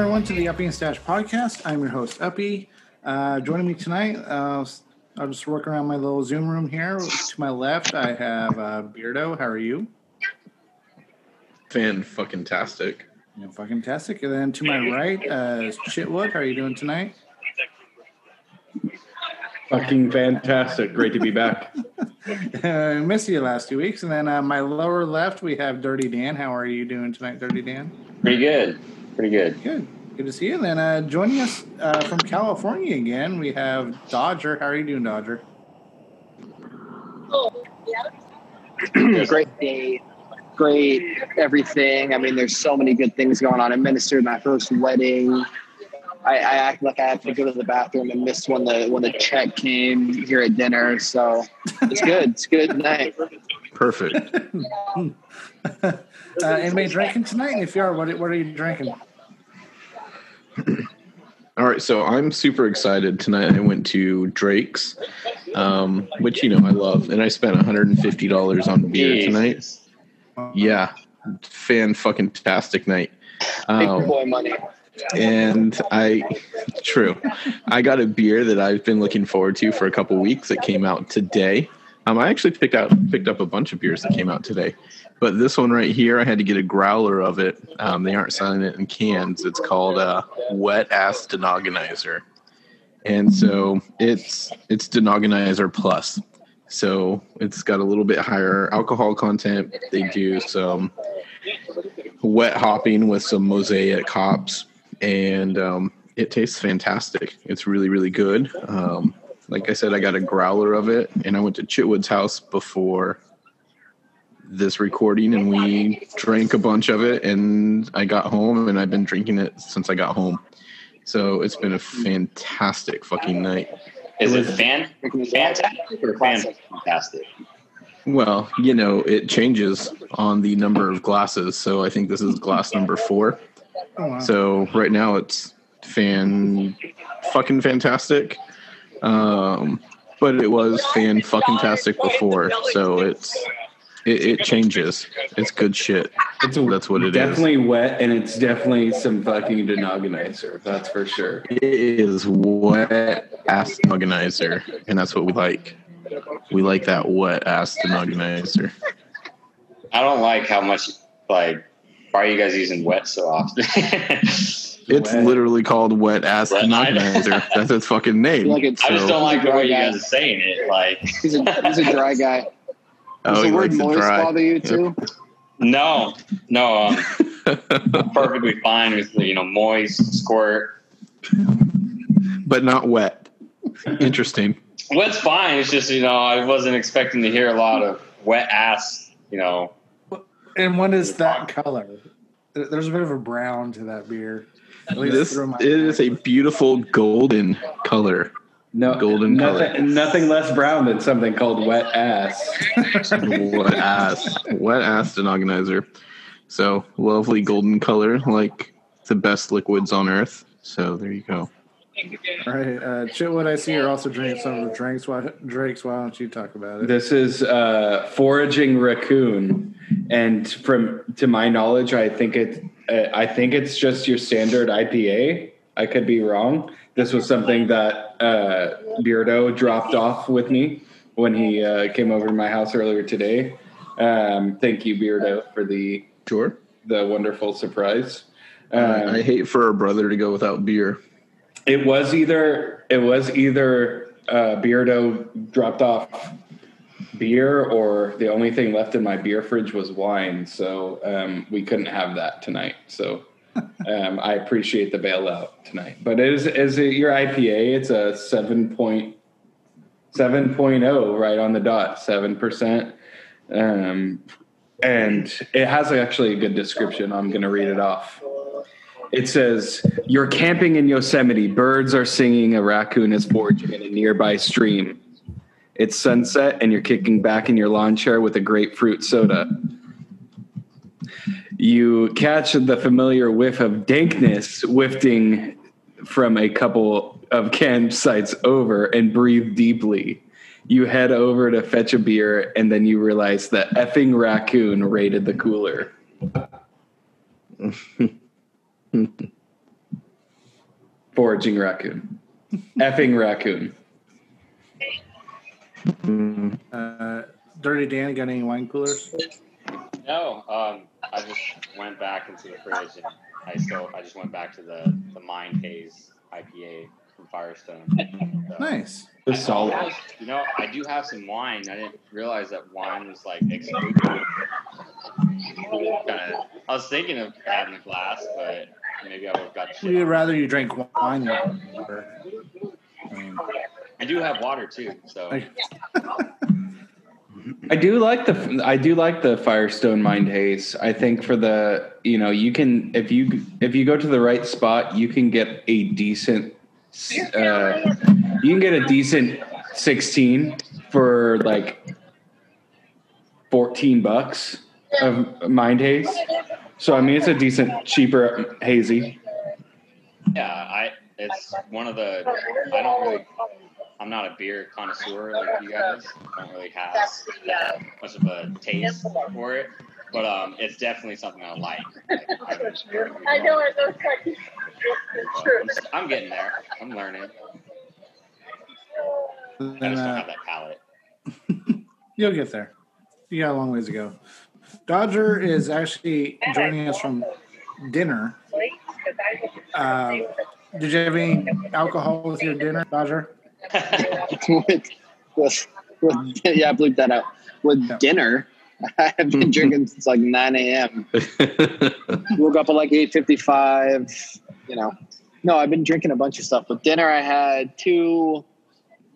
welcome everyone to the Uppy and Stash podcast. I'm your host, Uppy. Uh, joining me tonight, uh, I'll just work around my little Zoom room here. To my left, I have uh, Beardo. How are you? Fan fucking tastic. Yeah, fucking tastic. And then to my right, uh, is Chitwood. How are you doing tonight? Fucking fantastic. Great to be back. I missed you the last two weeks. And then uh, my lower left, we have Dirty Dan. How are you doing tonight, Dirty Dan? Pretty good. Pretty good. Good. Good to see you. And then uh, joining us uh, from California again, we have Dodger. How are you doing, Dodger? great day, great everything. I mean, there's so many good things going on. I ministered my first wedding. I, I act like I had to go to the bathroom and missed when the when the check came here at dinner. So it's good. It's good night. Perfect. uh, anybody drinking tonight? And if you are, what, what are you drinking? All right, so I'm super excited tonight. I went to Drake's, um, which you know I love, and I spent 150 dollars on beer tonight. Yeah, fan fucking tastic night. Big Um, boy money. and I, true, I got a beer that I've been looking forward to for a couple weeks. It came out today. Um, I actually picked out picked up a bunch of beers that came out today, but this one right here, I had to get a growler of it. Um, they aren't selling it in cans. It's called uh, Wet Ass Denogginizer, and so it's it's Denogginizer Plus. So it's got a little bit higher alcohol content. They do some wet hopping with some mosaic hops, and um, it tastes fantastic. It's really, really good. Um, like I said, I got a growler of it, and I went to Chitwood's house before this recording, and we drank a bunch of it. And I got home, and I've been drinking it since I got home. So it's been a fantastic fucking night. Is it fan fantastic or fantastic? Well, you know, it changes on the number of glasses. So I think this is glass number four. Oh, wow. So right now it's fan fucking fantastic. Um, but it was fan fucking tastic before. So it's it, it changes. It's good shit. It's That's what it is. definitely wet, and it's definitely some fucking Denogginizer. That's for sure. It is wet ass organizer, and that's what we like. We like that wet ass organizer. I don't like how much like why are you guys using wet so often? It's Wet. literally called wet ass Wet. organizer. That's its fucking name. Like it's- I just don't like the way you guys are saying it. Like He's a, he's a dry guy. Does Oh, the word likes it moist dry. bother you too? no, no, um, perfectly fine with you know moist squirt. but not wet. Interesting. Wet's fine. It's just you know I wasn't expecting to hear a lot of wet ass. You know, And what is that color? There's a bit of a brown to that beer. At least This it is a beautiful golden color. No, Golden nothing, color. nothing less brown than something called wet ass. wet ass, wet ass Denogginizer. So lovely golden color, like the best liquids on earth. So there you go. All right, uh, Chitwood, I see you're also drinking some of the drinks. Why, Drake's, why don't you talk about it? This is uh, foraging raccoon, and from to my knowledge, I think it. Uh, I think it's just your standard IPA. I could be wrong. This was something that uh, Beardo dropped off with me when he uh, came over to my house earlier today. Um, thank you, Beardo, for the Sure. the wonderful surprise. I Um, I hate for a brother to go without beer. It was either it was either uh, Beardo dropped off beer, or the only thing left in my beer fridge was wine. So um, we couldn't have that tonight. So um, I appreciate the bailout tonight. But it is is it your IPA? It's a seven point seven oh, right on the dot, seven percent. Um, and it has actually a good description. I'm going to read it off. It says, You're camping in Yosemite. Birds are singing. A raccoon is foraging in a nearby stream. It's sunset, and you're kicking back in your lawn chair with a grapefruit soda. You catch the familiar whiff of dankness wafting from a couple of campsites over and breathe deeply. You head over to fetch a beer, and then you realize that effing raccoon raided the cooler. foraging raccoon. Effing raccoon. Uh, Dirty Dan, got any wine coolers? No, um, I just went back into the fridge and I still I just went back to the the Mind Haze IPA from Firestone. So, Nice. The solid. almost- You know, I do have some wine. I didn't realize that wine was like exclusive. Kinda, I was thinking of having a glass, but maybe I would have got on. rather you drink wine than water. I mean, I do have water too, so I do like the I do like the Firestone Mind Haze. I think for the you know you can if you if you go to the right spot you can get a decent uh, you can get a decent sixteen for like fourteen bucks of Mind Haze. So I mean it's a decent cheaper hazy. yeah, I it's one of the I don't really I'm not a beer connoisseur like you guys. I don't really have uh, much of a taste for it, but um, it's definitely something I like. Like, I'm- I know where those cookies. I'm, s- I'm getting there. I'm learning. I just don't have that palate. you'll get there. You got a long ways to go. Dodger is actually joining us from dinner. Uh, did you have any alcohol with your dinner, Dodger? with, with, with, yeah, bleep that out. With Yeah. dinner, I have been drinking since like 9 a.m. Woke up at like 8.55, you know. No, I've been drinking a bunch of stuff. With dinner, I had two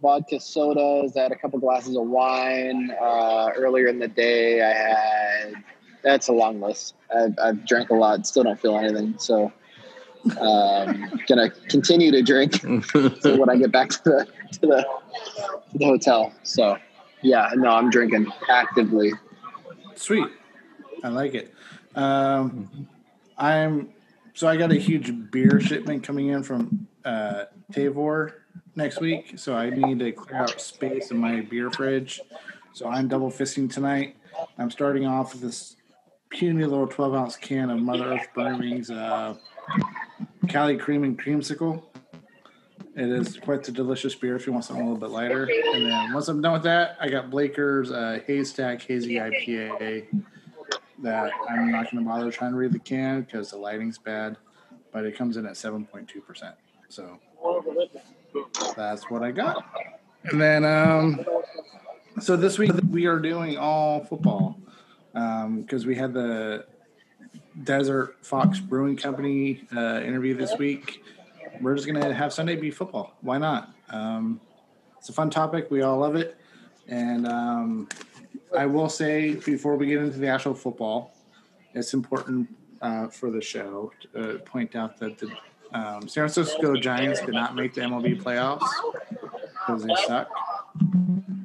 vodka sodas. I had a couple glasses of wine. Uh, earlier in the day, I had, that's a long list. I've, I've drank a lot, still don't feel anything. So, um, gonna continue to drink when I get back to the to the to the hotel. So yeah, no, I'm drinking actively. Sweet. I like it. Um, I'm so I got a huge beer shipment coming in from uh, Tavour next week, so I need to clear out space in my beer fridge. So I'm double fisting tonight. I'm starting off with this puny little 12 ounce can of Mother Earth Brewing's uh, Cali Cream and Creamsicle. It is quite the delicious beer if you want something a little bit lighter. And then once I'm done with that, I got Blaker's uh, Haystack Hazy IPA that I'm not going to bother trying to read the can because the lighting's bad, but it comes in at 7.2%. So that's what I got. And then, um, so this week we are doing all football because we had the Desert Fox Brewing Company uh, interview this week. We're just going to have Sunday be football. Why not? Um, it's a fun topic. We all love it. And um, I will say before we get into the actual football, it's important uh, for the show to uh, point out that the um, San Francisco Giants did not make the MLB playoffs because they suck.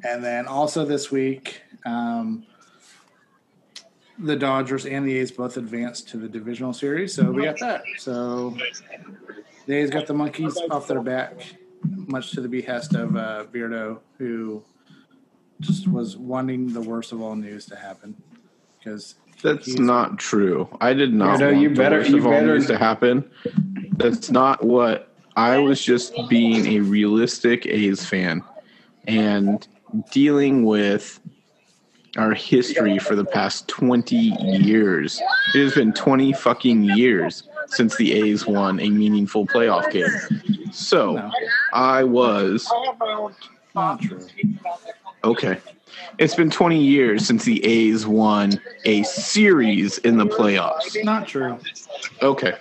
And then also this week, um, the Dodgers and the A's both advanced to the divisional series, so we got that. So the A's got the monkeys off their back, much to the behest of uh, Beardo, who just was wanting the worst of all news to happen because That's not true. I did not Weirdo, want you the better- worst you of all better- news to happen. That's not what I was just being a realistic A's fan and dealing with our history for the past 20 years. It has been 20 fucking years since the A's won a meaningful playoff game. So no, I was. Okay. It's been 20 years since the A's won a series in the playoffs. Not true. Okay.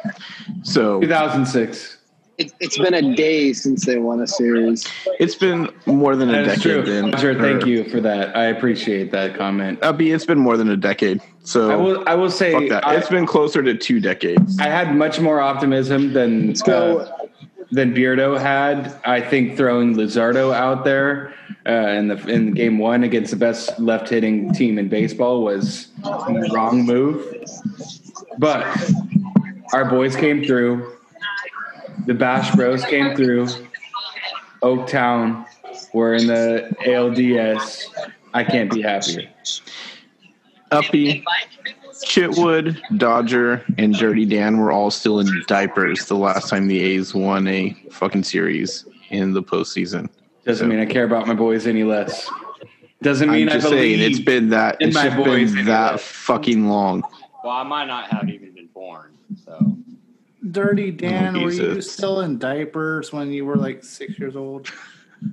So 2006. It, it's been a day since they won a series. it's been more than a That is true. decade then. Roger, thank you for that. I appreciate that comment. Abby, it's been more than a decade. So I will. I will say. that. I, it's been closer to two decades. I had much more optimism than So uh, than Beardo had. I think throwing Luzardo out there uh, in the in game one against the best left hitting team in baseball was the wrong move. But our boys came through. The Bash Bros came through. Oaktown, we're in the ALDS. I can't be happier. Uppy, Chitwood, Dodger, and Dirty Dan were all still in diapers the last time the A's won a fucking series in the postseason. Doesn't mean I care about my boys any less. Doesn't mean I'm just I believe. saying it's been that in it's my just boys been anyway. that fucking long. Well, I might not have even been born. So Dirty Dan, were you still in diapers when you were like six years old?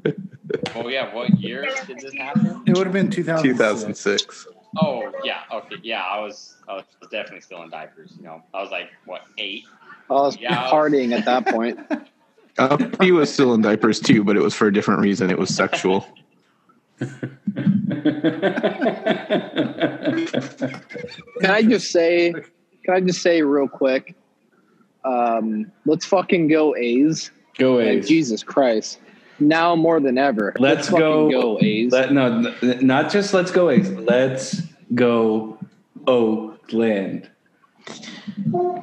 oh yeah. What year did this happen? It would have been 2006. 2006. Oh, yeah. Okay, yeah. I was. I was definitely still in diapers. You know, I was like what eight. I was Yeah. partying at that point. Uh, he was still in diapers too, but it was for a different reason. It was sexual. Can I just say? Can I just say real quick? Um, let's fucking go A's. Go Like, A's. Jesus Christ! Now more than ever. Let's fucking go- go A's. Let, no, not just let's go A's. Let's go Oakland.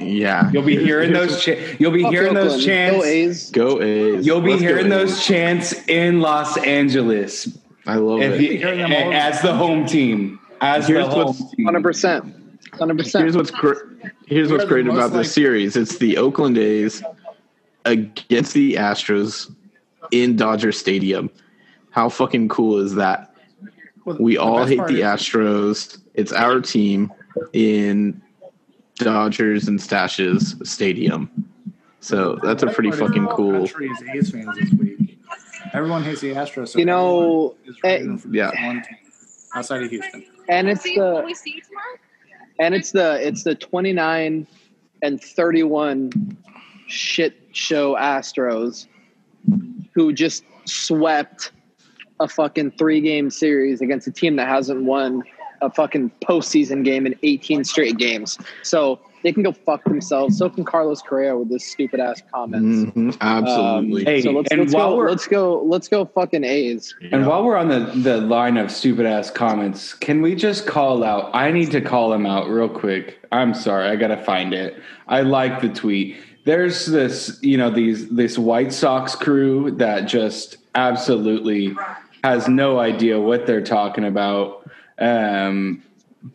Yeah. You'll be hearing those. Cha- you'll be Fuck hearing those chants. Go A's. Go A's. You'll be Let's hearing those chants in Los Angeles I love if it. you, hearing them all- as the home team. As Here's the home what's- team. Hundred percent. Here's what's great. Here's what's great about like- this series. It's the Oakland A's against the Astros in Dodger Stadium. How fucking cool is that? Well, We all hate the is- Astros. It's our team in Dodgers and Stashes Stadium. So that's a pretty fucking cool. Country is A's fans this week. Everyone hates the Astros. So You know, everyone is eh, yeah. this one team outside of Houston. And it's See, will the we see you tomorrow? And it's the it's the twenty nine and thirty one shit show Astros who just swept a fucking three game series against a team that hasn't won a fucking postseason game in 18 straight games. So they can go fuck themselves. So can Carlos Correa with this stupid ass comments. Mhm, absolutely. Um, Hey, so let's, and let's while go. we're- Let's go. Let's go. Fucking A's. And while we're on the, the line of stupid ass comments, can we just call out? I need to call him out real quick. I'm sorry, I gotta find it. I like the tweet. There's this, you know, these this White Sox crew that just absolutely has no idea what they're talking about. Um,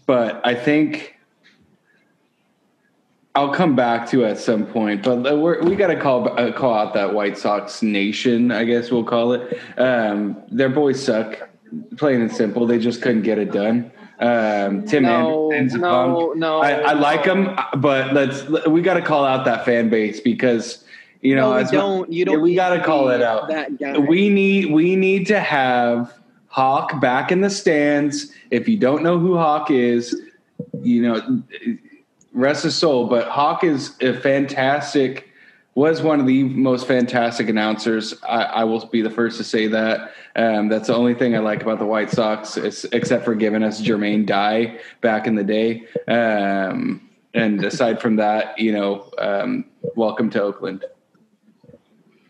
but I think I'll come back to at some point, but we're, we got to call uh, call out that White Sox nation, I guess we'll call it. Um, their boys suck, plain and simple. They just couldn't get it done. Um, Tim No, Anderson's no, no. I, I like no. him, but let's we got to call out that fan base because you know no, don't. You don't. we got to call it out. We need we need to have Hawk back in the stands. If you don't know who Hawk is, you know, rest his soul. But Hawk is a fantastic. Was one of the most fantastic announcers. I, I will be the first to say that. Um, that's the only thing I like about the White Sox, is, except for giving us Jermaine Dye back in the day. Um, and aside from that, you know, um, welcome to Oakland.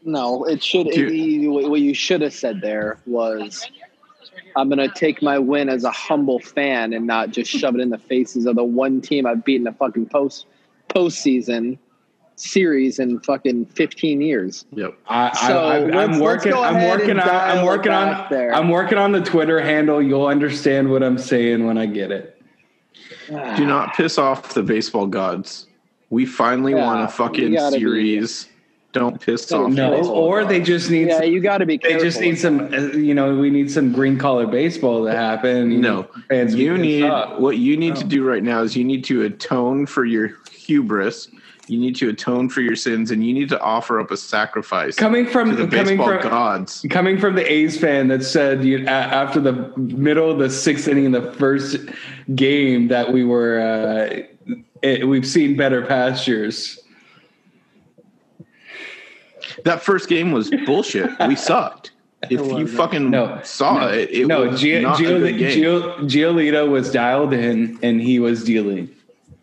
No, it should. It, what you should have said there was, "I'm going to take my win as a humble fan and not just shove it in the faces of the one team I've beaten a fucking post postseason series in fucking 15 years." Yep. I, So, I, I, I'm working. I'm working on. I'm working on. there. I'm working on the Twitter handle. You'll understand what I'm saying when I get it. Ah. Do not piss off the baseball gods. We finally Yeah, won a fucking gotta be- series. Don't piss No, off. No, or they just need. Yeah, you got to be they just need some. uh, You know, we need some green collar baseball to happen. You No, know, fans you need off. what you need No. to do right now is you need to atone for your hubris. You need to atone for your sins, and you need to offer up a sacrifice coming to from the coming baseball from gods. coming from the A's fan that said you, after the middle of the sixth inning in the first game that we were uh, it, we've seen better pastures. That first game was bullshit. we sucked. If you wasn't. fucking No, saw it, it no, was Gio, not Gio, a good game. Gio, Giolito was dialed in and he was dealing.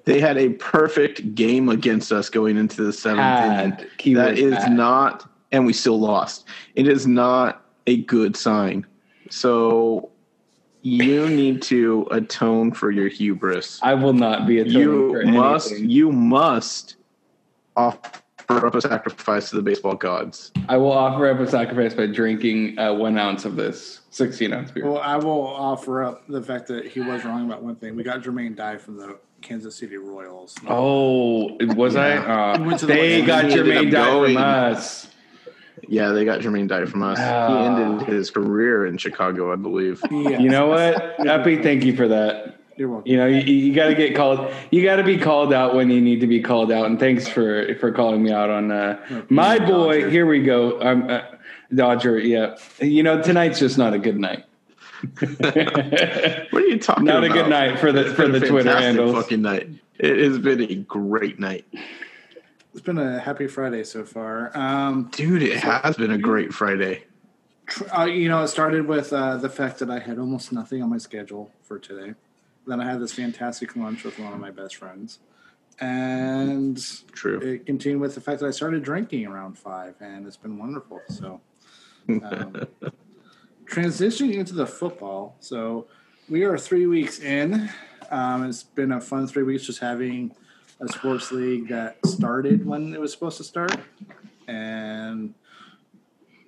they had a perfect game against us going into the seventh inning. Had. Keyword That is had. not, and we still lost. It is not a good sign. So you need to atone for your hubris. I will not be atoning You for must, you must offer offer up a sacrifice to the baseball gods. I will offer up a sacrifice by drinking uh, one ounce of this 16 ounce beer. Well, I will offer up the fact that he was wrong about one thing. We got Jermaine Dye from the Kansas City Royals. Oh, was I? Uh, went to the they West got Indies. Jermaine Ended Dye up from us. Yeah, they got Jermaine Dye from us. Ah. He ended his career in Chicago, I believe. Yeah. You know what, Epi? Thank you for that. You're welcome. You know, you, you got to get called. You got to be called out when you need to be called out. And thanks for for calling me out on uh, my boy. Dodger. Here we go. I'm uh, Dodger. Yeah. You know, tonight's just not a good night. What are you talking about? Not about? a good night for the- It's for been the a Twitter fantastic handles. Fucking night. It has been a great night, It's been a happy Friday so far. Um, dude. It has been a great Friday. uh, you know, it started with uh, the fact that I had almost nothing on my schedule for today. Then I had this fantastic lunch with one of my best friends. And True. it continued with the fact that I started drinking around five, and it's been wonderful. So, um, transitioning into the football. So, we are three weeks in. Um, it's been a fun three weeks just having a sports league that started when it was supposed to start, and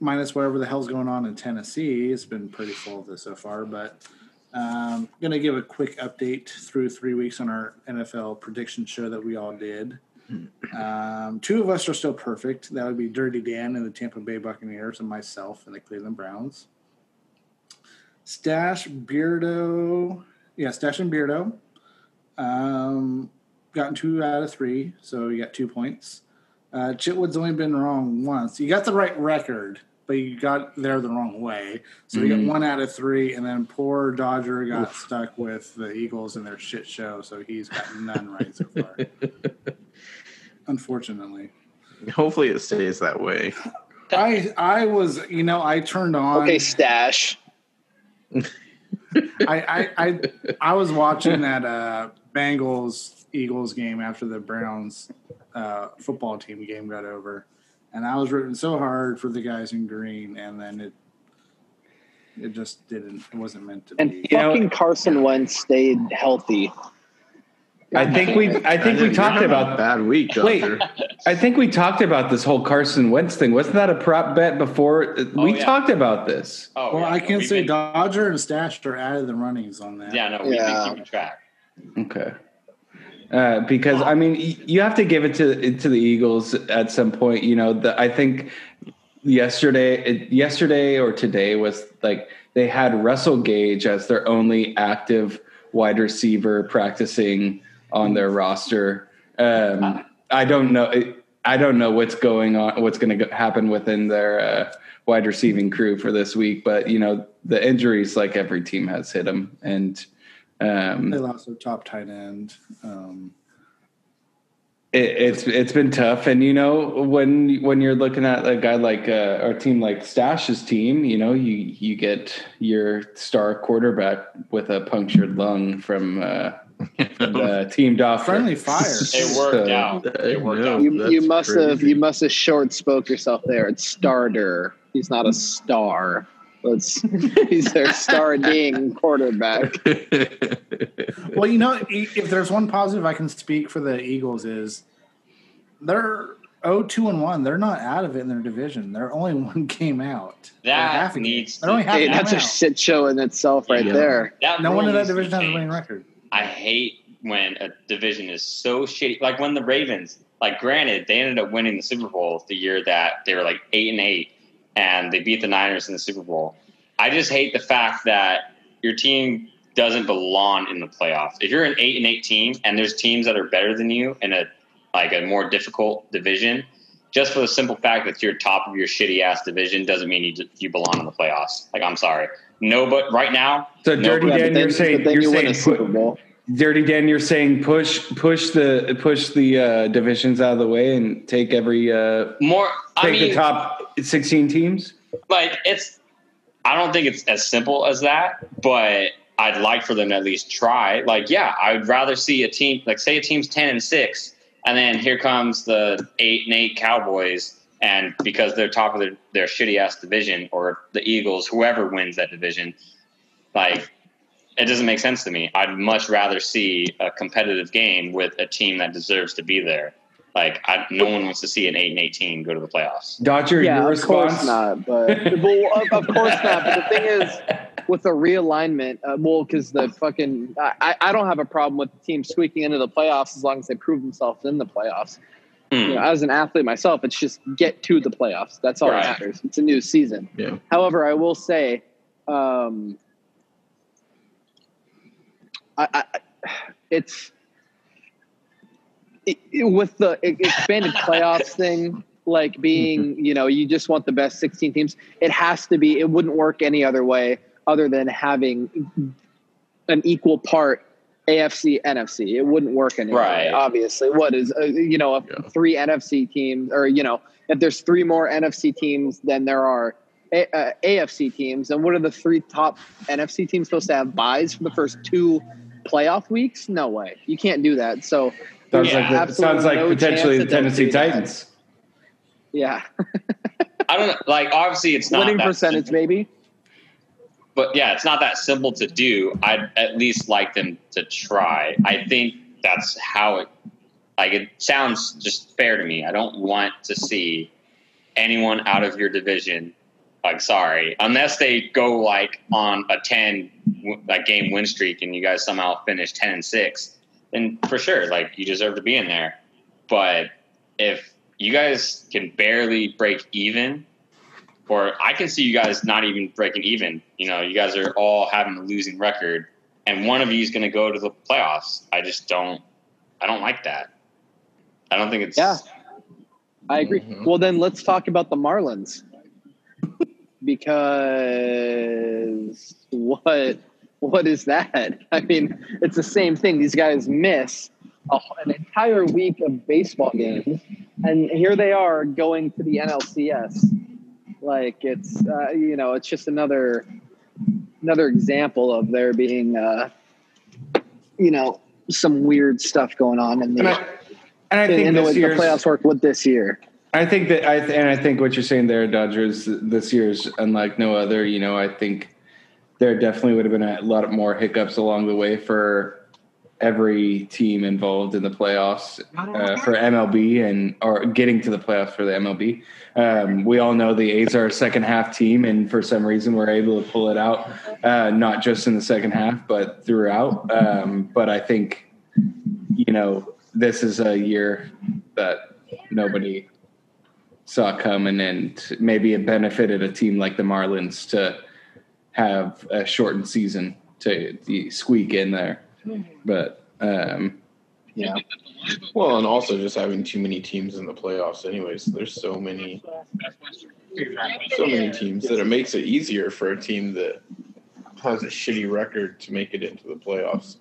minus whatever the hell's going on in Tennessee, it's been pretty full of this so far. But um, going to give a quick update through three weeks on our NFL prediction show that we all did. Um, two of us are still perfect. That would be Dirty Dan and the Tampa Bay Buccaneers, and myself and the Cleveland Browns. Stash Beardo, yeah, Stash and Beardo, um, gotten two out of three, so you got two points. Uh, Chitwood's only been wrong once. You got the right record, but you got there the wrong way. So you got one out of three, and then poor Dodger got stuck with the Eagles and their shit show, so he's got none right so far. Unfortunately, Hopefully, it stays that way. I I was you know I turned on. Okay, stash. I, I I I was watching that uh, Bengals Eagles game after the Browns uh, football team game got over, and I was rooting so hard for the guys in green, and then it it just didn't. It wasn't meant to And be. You know- fucking Carson Wentz stayed healthy. I think we. I think we talked having a about. bad week, Wait. I think we talked about this whole Carson Wentz thing. Wasn't that a prop bet before? Oh, we yeah. talked about this. Oh, Well, yeah, I can we've say been- Dodger and Stash are out of the runnings on that. Yeah, no, we've Yeah. been keeping track. Okay. Uh, because I mean, you have to give it to to the Eagles at some point. You know, the, I think yesterday, yesterday or today was like they had Russell Gage as their only active wide receiver practicing on their roster. Um, I don't know. I don't know what's going on. What's going to happen within their uh, wide receiving crew for this week? But you know, the injuries, like every team, has hit them, and um, They lost their top tight end. Um, it, it's it's been tough, and you know when when you're looking at a guy like uh, our team like Stash's team, you know you you get your star quarterback with a punctured lung from uh, the team doctor. friendly fire. It worked So- out. It worked No. out. You, you that's must have you must have short spoke yourself there. It's starter. He's not a star. Let's he's their starting quarterback. Well, you know, e- if there's one positive I can speak for the Eagles is they're 0-2 and 1. They're not out of it in their division. They're only one game out. That half needs They're only to- half Hey, a that's a game out. shit show in itself right Yeah. there. That No rule one in that division has a winning record. I hate when a division is so shitty. Like when the Ravens, like granted, they ended up winning the Super Bowl the year that they were like eight and eight, and they beat the Niners in the Super Bowl. I just hate the fact that your team doesn't belong in the playoffs. If you're an eight and eight team, and there's teams that are better than you in a like a more difficult division, just for the simple fact that you're top of your shitty ass division doesn't mean you you belong in the playoffs. Like I'm sorry, no, but right now, So No, Dirty Dan, you're saying you're you saying a Super Bowl. Dirty Dan, you're saying push push the push the uh, divisions out of the way and take every uh, more. I take mean, the top 16 teams. like it's i don't think it's as simple as that but i'd like for them to at least try. Like yeah i would rather see a team like say a team's 10 and 6 and then here comes the 8 and 8 cowboys and because they're top of their, their shitty ass division or the eagles whoever wins that division like it doesn't make sense to me. I'd much rather see a competitive game with a team that deserves to be there Like, I, no one wants to see an eight and eighteen go to the playoffs. Dodger, yeah, your of course not. But well, of, of course not. But the thing is, with the realignment, uh, well, because the fucking, I, I don't have a problem with the team squeaking into the playoffs as long as they prove themselves in the playoffs. Hmm. You know, as an athlete myself, it's just get to the playoffs. That's all Right. that matters. It's a new season. Yeah. However, I will say, um, I, I, it's it, it- with the expanded playoffs thing, like being, you know, you just want the best 16 teams. It has to be. It wouldn't work any other way other than having an equal part AFC NFC. It wouldn't work any other way, Right. Obviously, what is uh, you know, if Yeah. three NFC teams, or you know, if there's three more NFC teams than there are. A, uh, AFC teams, and what are the three top NFC teams supposed to have buys for the first two playoff weeks? No way, you can't do that. So, Sounds Yeah. like the, sounds like no potentially the chance that they'll Tennessee. Titans. yeah, I don't know. Like, obviously, it's not winning that percentage, maybe. but yeah, it's not that simple to do. I'd at least like them to try. I think that's how it like it sounds just fair to me. I don't want to see anyone out of your division like sorry, unless they go like on a 10 like game win streak and you guys somehow finish 10 and 6, then for sure like you deserve to be in there. But if you guys can barely break even or I can see you guys not even breaking even. You know, you guys are all having a losing record, and one of you is going to go to the playoffs. I just don't. I don't like that. I don't think it's. Yeah. I agree. Mhm. Well, then let's talk about the Marlins because what what is that? I mean, it's the same thing. These guys miss a, an entire week of baseball games, and here they are going to the NLCS. Like it's uh, you know, it's just another another example of there being uh, you know some weird stuff going on in the And I, and I think in the the playoffs work with this year. I think that I and I think what you're saying there, Dodgers, this year's unlike no other. You know, I think there definitely would have been a lot more hiccups along the way for every team involved in the playoffs uh, for MLB and or getting to the playoffs for the MLB. Um, we all know the A's are a second half team, and for some reason we're able to pull it out, uh, not just in the second half, but throughout. Um, but I think you know this is a year that nobody saw coming, and maybe it benefited a team like the Marlins to have a shortened season to to squeak in there. But um, Yeah. Well, and also just having too many teams in the playoffs. Anyways, there's so many, so many teams that it makes it easier for a team that has a shitty record to make it into the playoffs.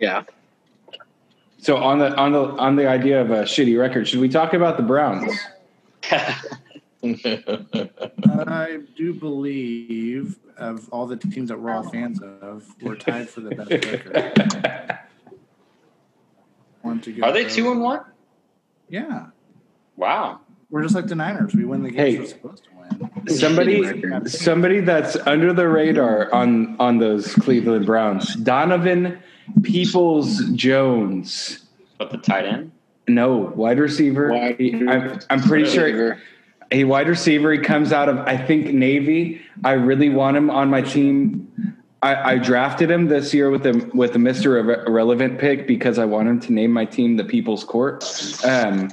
Yeah. so on the on the on the idea of a shitty record, should we talk about the Browns? I do believe of all the teams that we're all fans of, we're tied for the best record. One to go Are they for- two and one? Yeah, Wow. we're just like the Niners. We win the games Hey. we're supposed to win. somebody somebody that's under the radar on on those Cleveland Browns, Donovan Peoples Jones. But the tight end? No, wide receiver. Wide He- I'm, I'm pretty sure Receiver. A wide receiver. He comes out of I think Navy. I really want him on my team. I, I drafted him this year with a with a Mister Irre- Irrelevant pick because I want him to name my team the People's Court. Um,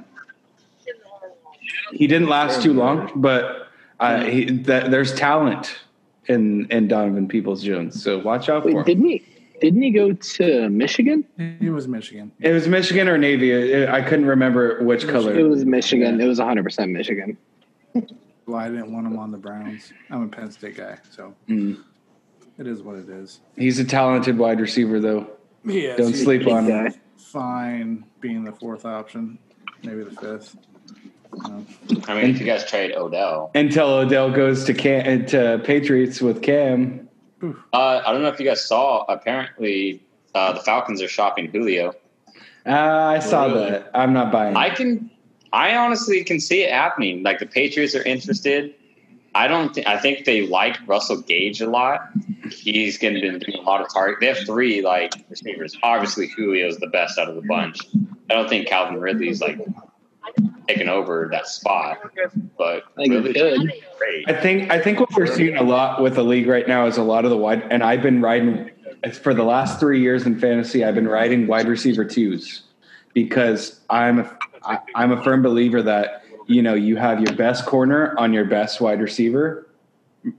he didn't last too long, but uh, he, that, there's talent in in Donovan Peoples Jones. So watch out for Wait, him. didn't he? Didn't he go to Michigan? He was Michigan. It was Michigan or Navy. I couldn't remember which color. It was Michigan. It was 100 percent Michigan. Well, I didn't want him on the Browns. I'm a Penn State guy, so Mm. it is what it is. He's a talented wide receiver, though. Yes, Don't sleep on him. Fine, being the fourth option, maybe the fifth. Um, I mean, if you guys trade Odell, Until Odell goes to Cam, to Patriots with Cam. uh, I don't know if you guys saw. Apparently, uh, the Falcons are shopping Julio. Uh, I saw Really? that. I'm not buying. I it. can, I honestly can see it happening. Like the Patriots are interested. I don't. Th- I think they like Russell Gage a lot. He's going to be doing a lot of target. They have three like receivers. Obviously, Julio's the best out of the bunch. I don't think Calvin Ridley's like taking over that spot, but I think Ridley's great. I think I think what we're seeing a lot with the league right now is a lot of the wide, and I've been riding for the last three years in fantasy. I've been riding wide receiver twos because I'm a, I, I'm a firm believer that you know you have your best corner on your best wide receiver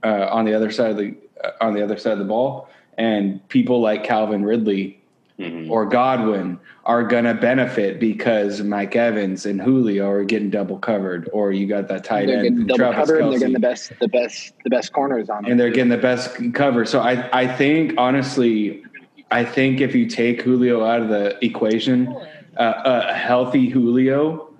uh, on the other side of the uh, on the other side of the ball, and people like Calvin Ridley Mhm. or Godwin are gonna benefit because Mike Evans and Julio are getting double covered, or you got that tight They're end getting double Travis covered and they're getting the best, the best, the best corners on and them. they're getting the best cover. So I, I think honestly, I think if you take Julio out of the equation, uh, a healthy Julio,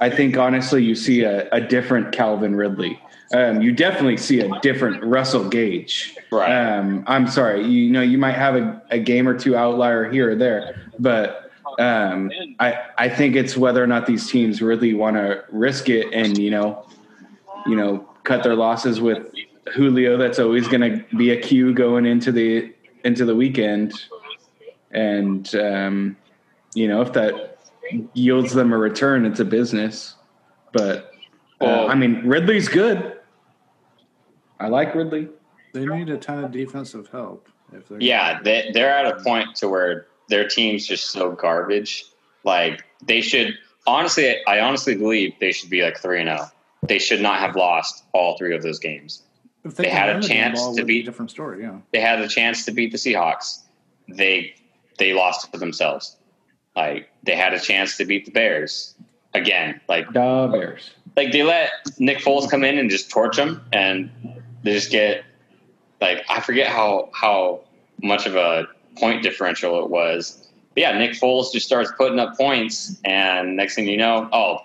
I think honestly you see a, a different Calvin Ridley. Um, you definitely see a different Russell Gage. Right. Um, I'm sorry, you know you might have a, a game or two outlier here or there, but um, I I think it's whether or not these teams really want to risk it and you know you know cut their losses with Julio. That's always going to be a cue going into the into the weekend, and um, you know if that yields them a return, it's a business. But uh, Well- I mean, Ridley's good. I like Ridley. They need a ton of defensive help. If they're Yeah, they, they're at a point to where their team's just so garbage. Like they should honestly, I honestly believe they should be like three and zero. They should not have lost all three of those games. if they can had a run the damn chance to would be beat- a different story. Yeah, They had a chance to beat the Seahawks. They they lost to themselves. Like they had a chance to beat the Bears again. Like Da Bears. like they let Nick Foles come in and just torch them, and they just get like I forget how how much of a point differential it was. But yeah, Nick Foles just starts putting up points, and next thing you know, oh,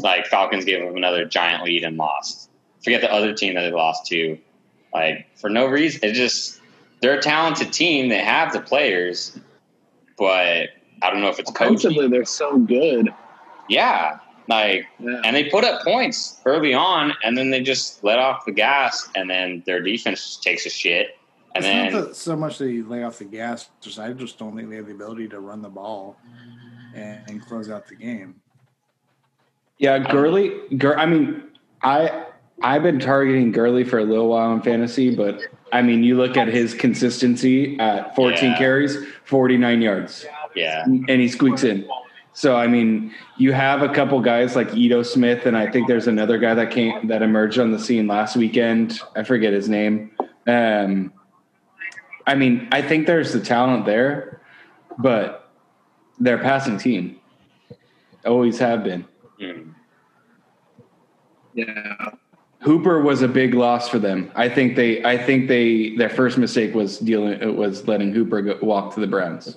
like Falcons gave them another giant lead and lost. Forget the other team that they lost to, like for no reason. It just they're a talented team. They have the players, but I don't know if it's Offensively, coaching. they're so good. Yeah, like Yeah. and they put up points early on, and then they just let off the gas, and then their defense takes a shit, and it's then not that so much that you lay off the gas. Just I just don't think they have the ability to run the ball and, and close out the game. Yeah, Gurley. Gur- I mean, I I've been targeting Gurley for a little while in fantasy, but I mean, you look at his consistency at 14 Yeah. carries, 49 yards, yeah, and he squeaks in. So I mean, you have a couple guys like Ito Smith, and I think there's another guy that came that emerged on the scene last weekend. I forget his name. Um, I mean, I think there's the talent there, but they're a passing team. Always have been. Mm. Yeah. Hooper was a big loss for them. I think they, I think they, their first mistake was dealing, was letting Hooper go, walk to the Browns.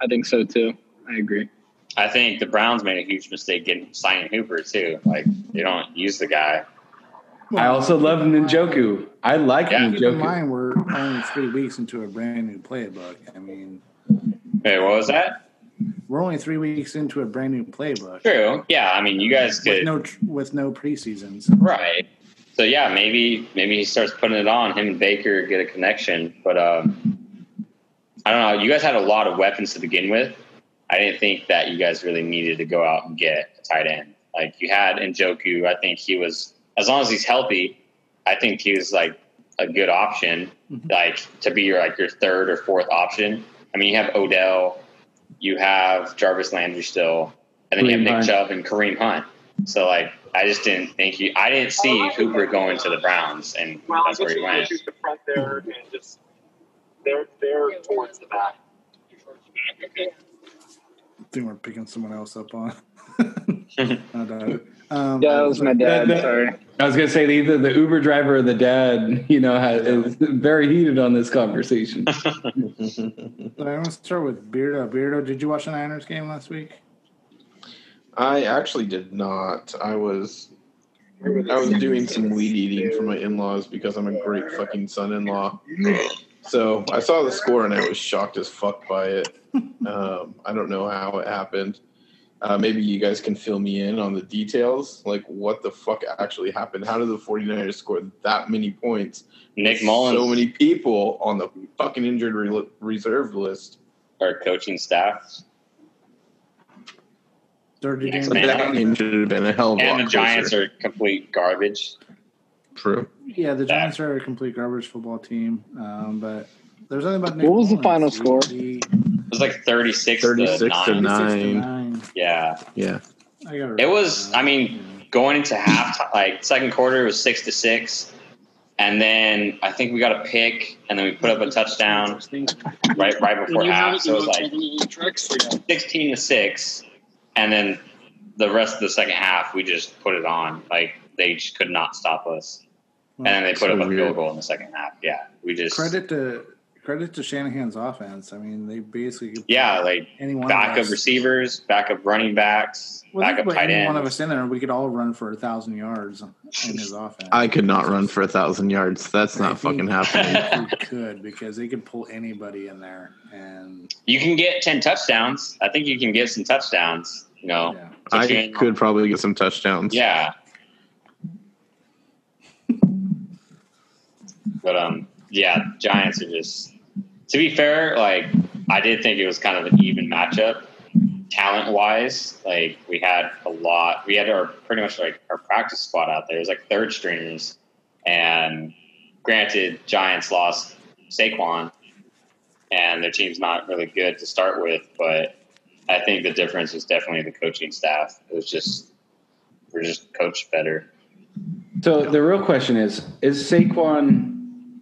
I think so too. I agree. I think the Browns made a huge mistake getting signing Hooper too. Like they don't use the guy. I also love Njoku. I like Yeah. Keep in mind, we're only three weeks into a brand new playbook. I mean, Hey, what was that? we're only three weeks into a brand new playbook True. Yeah, I mean, you guys with no with no preseasons. right. So yeah, maybe maybe he starts putting it on. Him and Baker get a connection, but um, I don't know. You guys had a lot of weapons to begin with. I didn't think that you guys really needed to go out and get a tight end. Like you had Njoku. I think he was as long as he's healthy. I think he was like a good option, Mhm. like to be your like your third or fourth option. I mean, you have Odell, you have Jarvis Landry still, and then you have Nick Hunt. Chubb and Kareem Hunt. So like, I just didn't think you. I didn't see Hooper going to the Browns, and Well, that's I where guess he you went. shoot the front there and just they're they're towards the back. I think we're picking someone else up on. No doubt. um, Yeah, that was my dad. That- that- Sorry. I was gonna say either the Uber driver or the dad, you know, has, is very heated on this conversation. So I'm gonna start with Beardo. Beardo, did you watch the Niners game last week? I actually did not. I was I was doing some weed eating for my in-laws because I'm a great fucking son-in-law. So I saw the score and I was shocked as fuck by it. Um, I don't know how it happened. Uh, maybe you guys can fill me in on the details. Like, what the fuck actually happened? How did the 49ers score that many points? Nick Mullens, So many people on the fucking injured re- reserve list. our coaching staff, Dirty Next game. man. That game should have been a hell of a and lot the Giants closer. are complete garbage. True. Yeah, the Giants are a complete garbage football team. Um, but there's nothing about Nick What was the final score? he- It was like 36, 36 to to 9. 36 to Nine. nine. Yeah. Yeah. I gotta It was, I mean, going into half, like second quarter, it was six to six. And then I think we got a pick, and then we put up a touchdown right right before half. So it was like 16 to 6 and then the rest of the second half we just put it on like they just could not stop us and then they put So up a weird. field goal in the second half yeah we just credit to credit to Shanahan's offense. I mean, they basically yeah like any one backup of receivers backup running backs well, backup put tight any one of us in there, we could all run for a thousand yards in his offense. I could not run for a thousand yards. That's not think- fucking happening. we could because they could pull anybody in there, and you can get 10 touchdowns i think you can get some touchdowns you know yeah. I Put you in- could probably get some touchdowns. yeah but um yeah giants are just to be fair like i did think it was kind of an even matchup talent wise like we had a lot we had our pretty much like our practice squad out there. It was like third stringers. And granted giants lost saquon and their team's not really good to start with but i think the difference was definitely the coaching staff. It was just we're just coached better. So the real question is: Is Saquon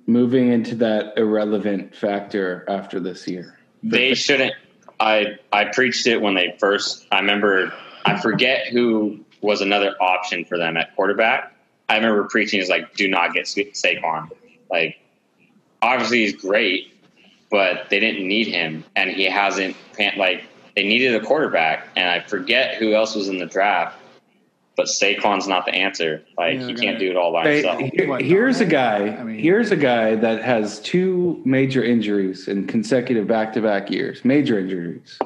moving into that irrelevant factor after this year? they shouldn't i i preached it when they first i remember i forget who was another option for them at quarterback. I remember preaching is like do not get Sa- saquon. Like obviously he's great but they didn't need him and he hasn't like they needed a quarterback and i forget who else was in the draft but Saquon's not the answer. Like Yeah, he they're can't do it all by Hey, himself. here- here's a guy. I mean- here's a guy that has two major injuries in consecutive back-to-back years. Major injuries.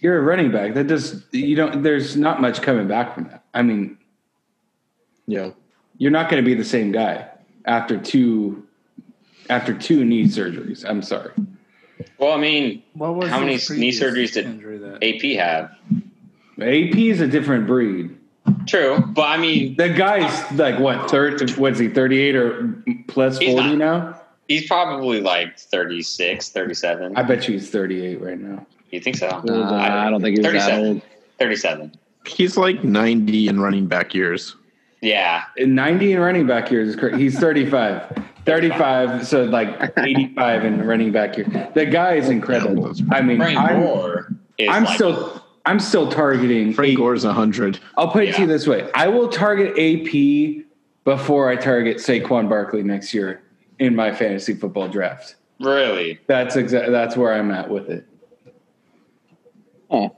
You're a running back. That does you don't. There's not much coming back from that. I mean, Yeah. you're not going to be the same guy after two after two knee surgeries. I'm sorry. Well, I mean, What was How many knee surgeries did that? AP have. AP is a different breed. True, but I mean, The guy's like what third? What's he? 38 or 40 not. now? he's probably like 36, 37. I bet you he's 38 right now. you think so? Uh, I don't think he's was that 37. old. 37. He's like 90 in running back years. Yeah. In 90 in running back years is crazy. He's 35. 35, so like 85 in running back years. The guy is incredible. I mean, Frank I'm, is I'm like, still I'm still targeting. Frank A- Gore's 100. I'll put it to you this way: I will target AP before I target Saquon Barkley next year in my fantasy football draft. really. That's exactly that's where I'm at with it. Oh,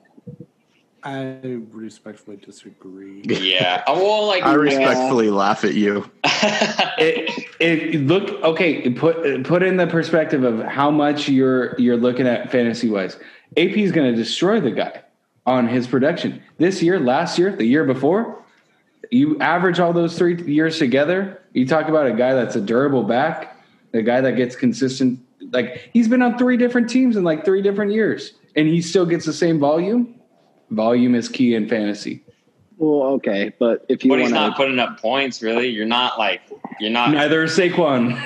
I respectfully disagree. Yeah. Well, like I respectfully laugh at you. it, it look okay. Put put in the perspective of how much you're you're looking at fantasy wise. AP is going to destroy the guy on his production this year, last year, the year before. You average all those three years together. You talk about a guy that's a durable back, a guy that gets consistent. Like he's been on three different teams in like three different years, and he still gets the same volume. Volume is key in fantasy. well, okay, but if you but he's want not putting up points, really. You're not like, you're not. Neither is Saquon.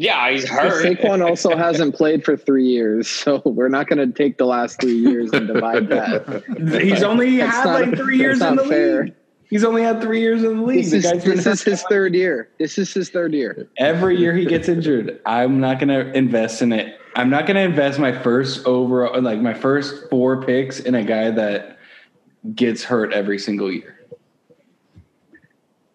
Yeah, he's hurt. Saquon also hasn't played for three years, so we're not going to take the last three years and divide that. He's only That's had not- like three years in the fair. league. He's only had three years in the league. This The is, guy's this is his third year. This is his third year. every year he gets injured. I'm not going to invest in it. I'm not going to invest my first overall, like my first four picks in a guy that gets hurt every single year.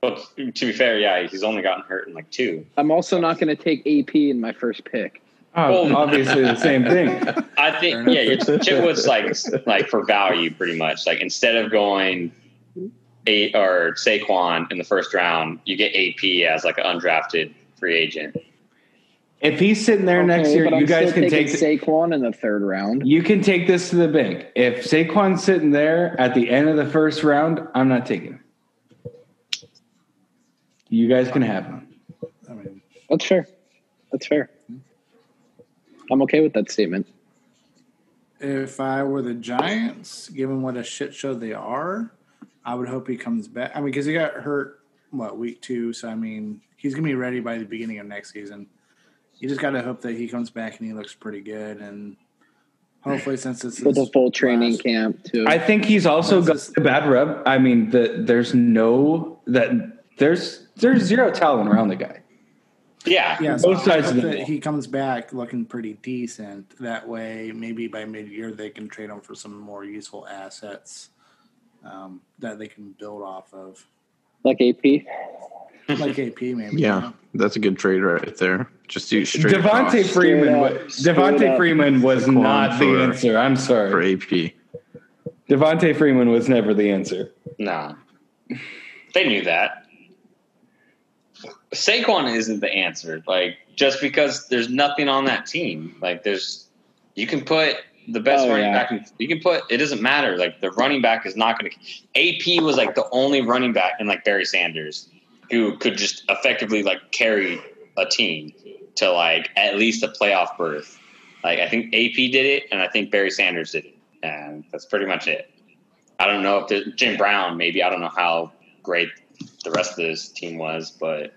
But to be fair, yeah, he's only gotten hurt in like two. I'm also not going to take AP in my first pick. Oh, Well- obviously the same thing. I think, yeah, your Chitwood's like like for value, pretty much. Like instead of going eight or Saquon in the first round, you get AP as like an undrafted free agent. If he's sitting there next year, you I'm guys can take taking Saquon in the third round. you can take this to the bank. If Saquon's sitting there at the end of the first round, I'm not taking him. You guys can have him. I mean, That's fair. That's fair. I'm okay with that statement. if I were the Giants, given what a shit show they are, I would hope he comes back. I mean, because he got hurt what week two, so I mean, he's gonna be ready by the beginning of next season. You just gotta hope that he comes back and he looks pretty good, and hopefully, since it's With a full training last- camp too. I think he's also got That's a bad rub. I mean, the, there's no that there's there's zero talent around the guy. Yeah. Yeah, so Both I sides of the ball. he comes back looking pretty decent. That way, maybe by mid-year they can trade him for some more useful assets um, that they can build off of, like AP. like AP maybe. Yeah, that's a good trade right there. Just do straight Devonta across Freeman. Straight wa- up. Straight Freeman was Saquon not the answer. I'm sorry for. AP. Devonta Freeman was never the answer. No. They knew that. Saquon isn't the answer. Like just because there's nothing on that team. Like there's you can put the best Oh, running yeah. back you can put it doesn't matter. Like the running back is not gonna AP was like the only running back in like Barry Sanders who could just effectively like carry a team to like at least a playoff berth. Like I think AP did it and I think Barry Sanders did it. And that's pretty much it. I don't know if Jim Brown, maybe I don't know how great the rest of this team was, but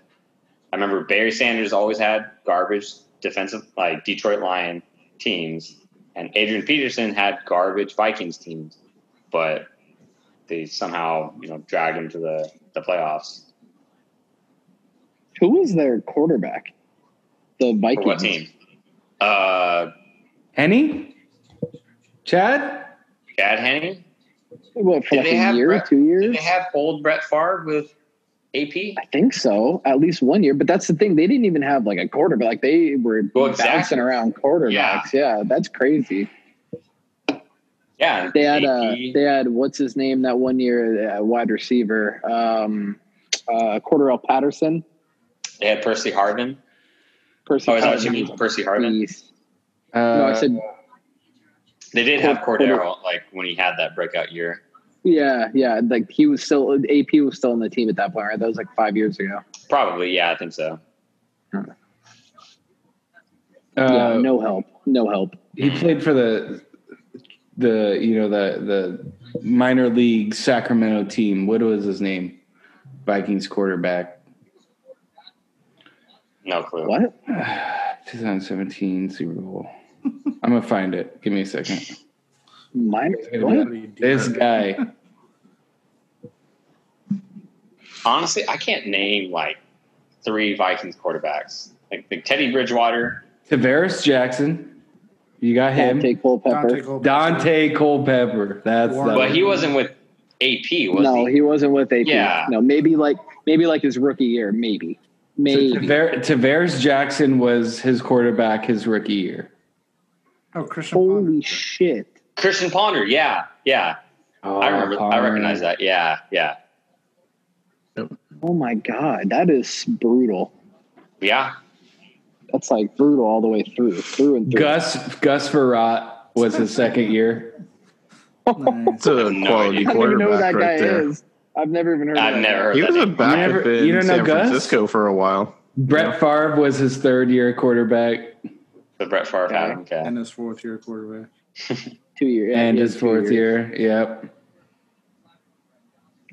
I remember Barry Sanders always had garbage defensive, like Detroit Lion teams, and Adrian Peterson had garbage Vikings teams, but they somehow you know dragged him to the the playoffs. Who was their quarterback? The For Vikings. what team? Uh, Henne, Chad. Chad Henne. What for Did like they a have year, Brett- two years? Did they have old Brett Favre with AP? I think so. At least one year. But that's the thing. They didn't even have like a quarterback. Like they were Well, bouncing around quarterbacks. Yeah. that's crazy. Yeah, They had uh, they had what's his name that one year uh, wide receiver, um, uh, Cordarrelle Patterson. They had Percy Harvin. Percy Oh, is that what you Harvin. mean, Percy Harvin? Uh, No, I said They did have Cord- Cordarrelle like when he had that breakout year. Yeah, yeah. Like he was still AP was still on the team at that point. Right? That was like five years ago. Probably, yeah, I think so. uh, yeah, no help, no help. he played for the the you know the the minor league Sacramento team. What was his name? Vikings quarterback. No clue. What? 2017 Super Bowl. I'm gonna find it. Give me a second. Minor? Gonna What? be This guy. Honestly, I can't name like three Vikings quarterbacks. Like, like Teddy Bridgewater. Tarvaris Jackson. You got him. Daunte Culpepper. Daunte Culpepper. Daunte Culpepper. That's Warren- the, But he wasn't with AP, was no, he? he wasn't with AP. Yeah. No, maybe like maybe like his rookie year. Maybe. Maybe. Tavar- Tarvaris Jackson was his quarterback his rookie year. Oh, Christian. Ponder. Holy shit. Christian Ponder. Yeah, yeah. Oh, I remember. I recognize that. Yeah, yeah, Oh my god, that is brutal. yeah. That's like brutal all the way through, through and through. Gus Gus Frerotte was his second year. It's a quality idea. I know who that quarterback guy right there. is. I've never even heard. I've of that never heard He that was a backup never- in you don't know San Gus? Francisco for a while. Brett Favre was his third year quarterback The Brett Favre had him. Okay. and his fourth year quarterback. Two years. yeah, and his fourth years. year. Yep.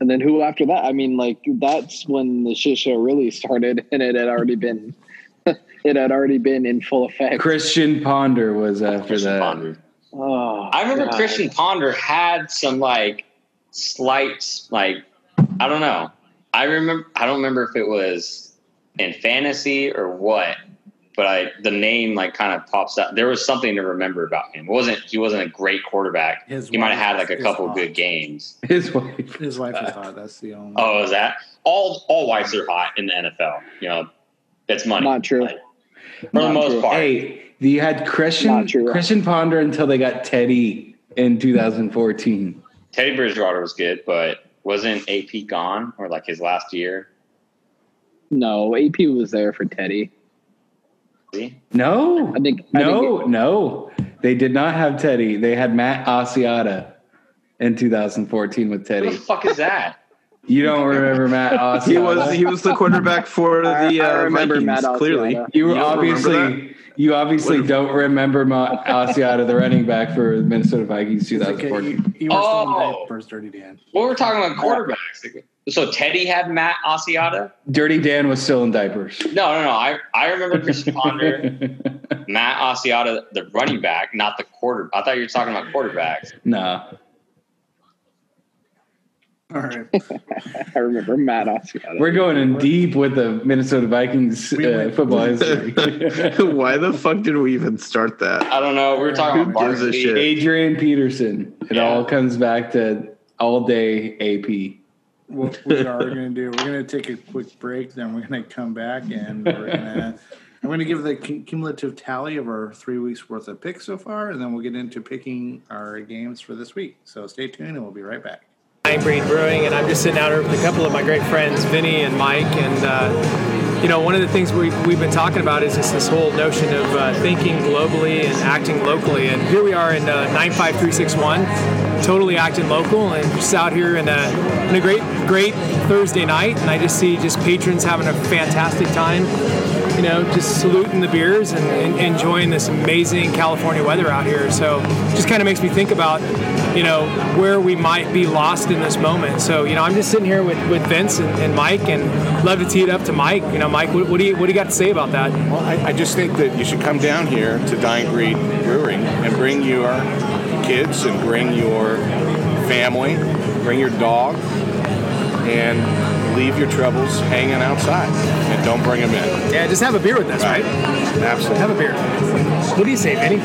And then who after that? I mean, like that's when the shit show really started, and it had already been, it had already been in full effect. Christian Ponder was after Christian that. Ponder. Oh, I remember God. Christian Ponder had some like slight like I don't know. I remember I don't remember if it was in fantasy or what, but I the name like kind of pops out. There was something to remember about him. It wasn't he wasn't a great quarterback. His He might have had like a couple hot. good games. His wife. His wife is hot. That's the only. Oh, is that all? All whites are hot in the NFL. You know, it's money. Not true. Like, for the most true. part. Hey, you had Christian Not true. Christian Ponder until they got Teddy in 2014. Teddy Bridgewater was good, but wasn't AP gone or like his last year? No, AP was there for Teddy. Ozzy. No, I think I no, think no. They did not have Teddy. They had Matt Asiata in 2014 with Who Teddy. the fuck is that? You don't remember Matt Asiata? He was he was the quarterback for the I- I uh, remember Vikings. Matt Asiata. clearly, You You don't remember that? obviously you obviously What- don't remember Ma- Asiata, the running back for the Minnesota Vikings It's okay. 2014. You, you were still in Oh. Dirty Dan. Well, we're talking about quarterbacks. So Teddy had Matt Asiata? Dirty Dan was still in diapers. No, no, no. I, I remember Christian Ponder, Matt Asiata, the running back, not the quarter. I thought you were talking about quarterbacks. no. All right. I remember Matt Asiata. We're going in deep with the Minnesota Vikings We uh, football history. Why the fuck did we even start that? I don't know. We were talking Who about gives a shit? Adrian Peterson. It Yeah. all comes back to all day AP. what we are going to do, we're going to take a quick break, then we're going to come back and we're going to. I'm going to give the cumulative tally of our three weeks worth of picks so far, and then we'll get into picking our games for this week. So stay tuned, and we'll be right back. Dying Breed Brewing, and I'm just sitting out here with a couple of my great friends, Vinny and Mike. And uh, you know, one of the things we, we've been talking about is just this whole notion of uh, thinking globally and acting locally. And here we are in uh, 95361, totally acting local, and just out here in a in a great great Thursday night. And I just see just patrons having a fantastic time. You know, just saluting the beers and, and enjoying this amazing California weather out here. So, just kind of makes me think about you know, where we might be lost in this moment. So, you know, I'm just sitting here with, with Vince and, and Mike and love to tee it up to Mike. You know, Mike, what, what do you what do you got to say about that? Well, I, I just think that you should come down here to Dying Breed Brewing and bring your kids and bring your family, bring your dog, and leave your troubles hanging outside and don't bring them in. Yeah, just have a beer with us, right? Absolutely. Have a beer. What do you say, Vinny?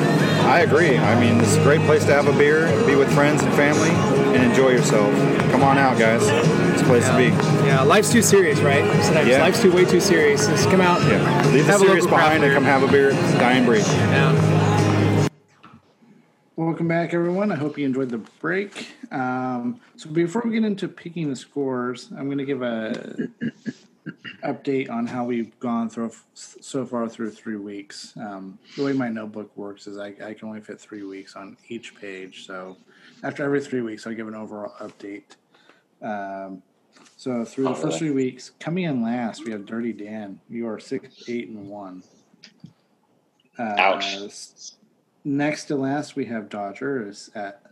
I agree. I mean, it's a great place to have a beer, be with friends and family, and enjoy yourself. Come on out, guys. It's a place to be. Yeah, life's too serious, right? Sometimes Yeah. life's too way too serious. Just come out. Yeah. Leave the serious behind and come have a beer. Dying breed. Yeah. Welcome back, everyone. I hope you enjoyed the break. Um, so before we get into picking the scores, I'm going to give a update on how we've gone through so far through three weeks. Um, the way my notebook works is I, I can only fit three weeks on each page. So after every three weeks, I'll give an overall update. Um, so through the Oh, first really? three weeks, coming in last, we have Dirty Dan. You are six, eight, and one. Uh, Ouch. Next to last, we have Dodgers at.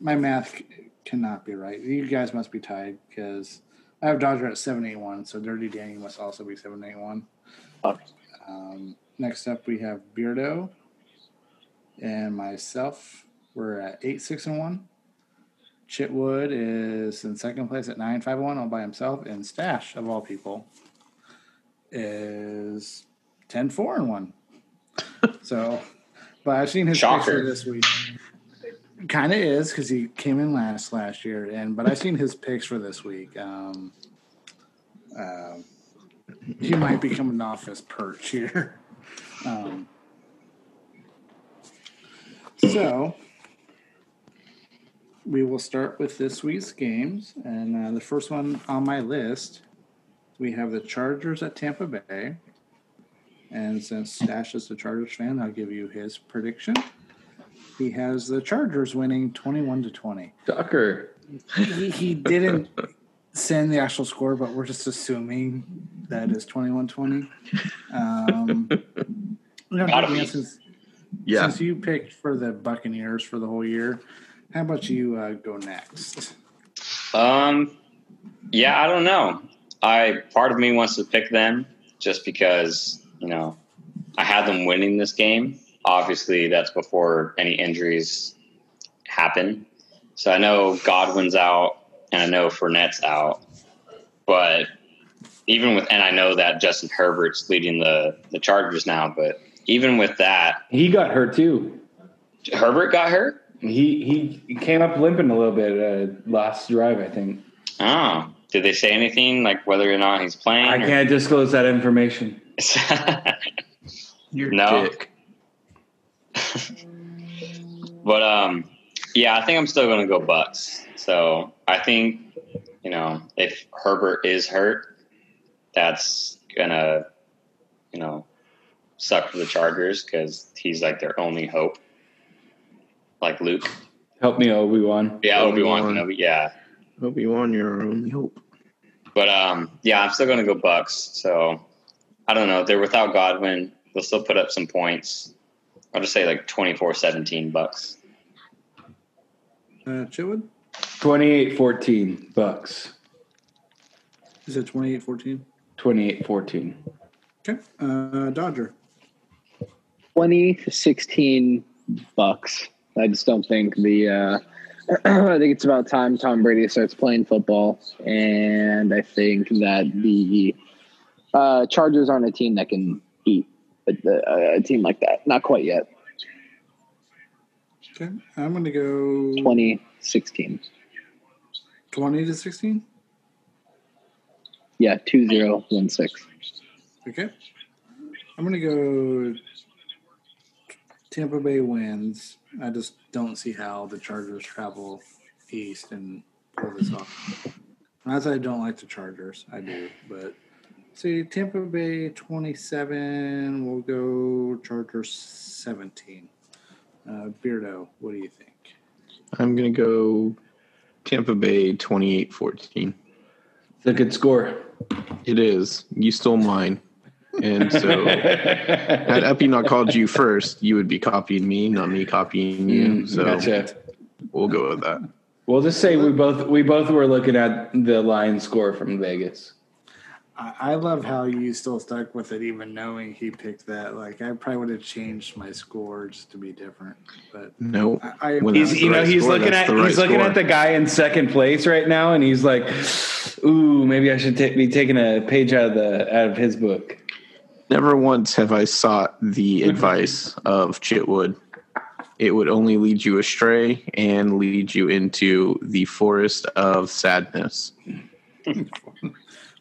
My math cannot be right. You guys must be tied because I have Dodger at seven eight one. So Dirty Danny must also be seven eight one. Um, next up, we have Beardo and myself. We're at eight six and one. Chitwood is in second place at nine five one all by himself, and Stash of all people is 10 4 and one. so, but I've seen his Shocker. for this week. Kind of is because he came in last last year, and but I've seen his picks for this week. Um, um, he might be coming off his perch here. Um, so we will start with this week's games, and uh, the first one on my list, we have the Chargers at Tampa Bay. And since Stash is a Chargers fan, I'll give you his prediction. He has the Chargers winning twenty-one to twenty. Tucker. He, he didn't send the actual score, but we're just assuming that is 21-20. Um, you know, Gotta since, Yeah. since you picked for the Buccaneers for the whole year, how about you uh, go next? Um, yeah, I don't know. I part of me wants to pick them just because you know I had them winning this game. Obviously, that's before any injuries happen. So I know Godwin's out, and I know Fournette's out, but even with and I know that Justin Herbert's leading the the Chargers now, but even with that, He got hurt too. Herbert got hurt. He he came up limping a little bit uh, last drive, I think. Oh, did they say anything like whether or not he's playing? I or- can't disclose that information. You're No. dick. but um, yeah, I think I'm still going to go Bucks. So I think you know if Herbert is hurt, that's gonna you know suck for the Chargers because he's like their only hope. Like Luke. Help me, Obi Wan. Yeah, Obi Wan Obi-Wan. Kenobi. Yeah. Obi Wan, your only hope. But um, yeah, I'm still going to go Bucks. So I don't know. They're without Godwin. They'll still put up some points. I'll just say like 24-17 Bucks. Uh, Chitwood? 28-14 Bucks. Is it 28-14? 28-14. Okay. Uh, Dodger. 20 16 bucks. I just don't think the. Uh, I think it's about time Tom Brady starts playing football, and I think that the uh, Chargers aren't a team that can beat a, a, a team like that. Not quite yet. Okay. I'm going to go 2016. 20 to 16. Yeah, 2016. Okay. I'm going to go Tampa Bay wins. I just don't see how the Chargers travel east and pull this off. Not that I don't like the Chargers, I do, but see Tampa Bay 27. We'll go Chargers 17. Uh, Beardo, what do you think? I'm gonna go Tampa Bay 28-14. It's a good score. It is. You stole mine. And so had Epi not called you first, you would be copying me, not me copying you. Mm, So gotcha. we'll go with that. We'll just say we both we both were looking at the line score from Vegas. I, I love how you still stuck with it, even knowing he picked that. Like, I probably would have changed my score just to be different. But No. I, I He's you know right he's score, looking at the right he's looking score. at the guy in second place right now, and he's like, "Ooh, maybe I should ta- be taking a page out of the out of his book." Never once have I sought the advice of Chitwood. It would only lead you astray and lead you into the forest of sadness.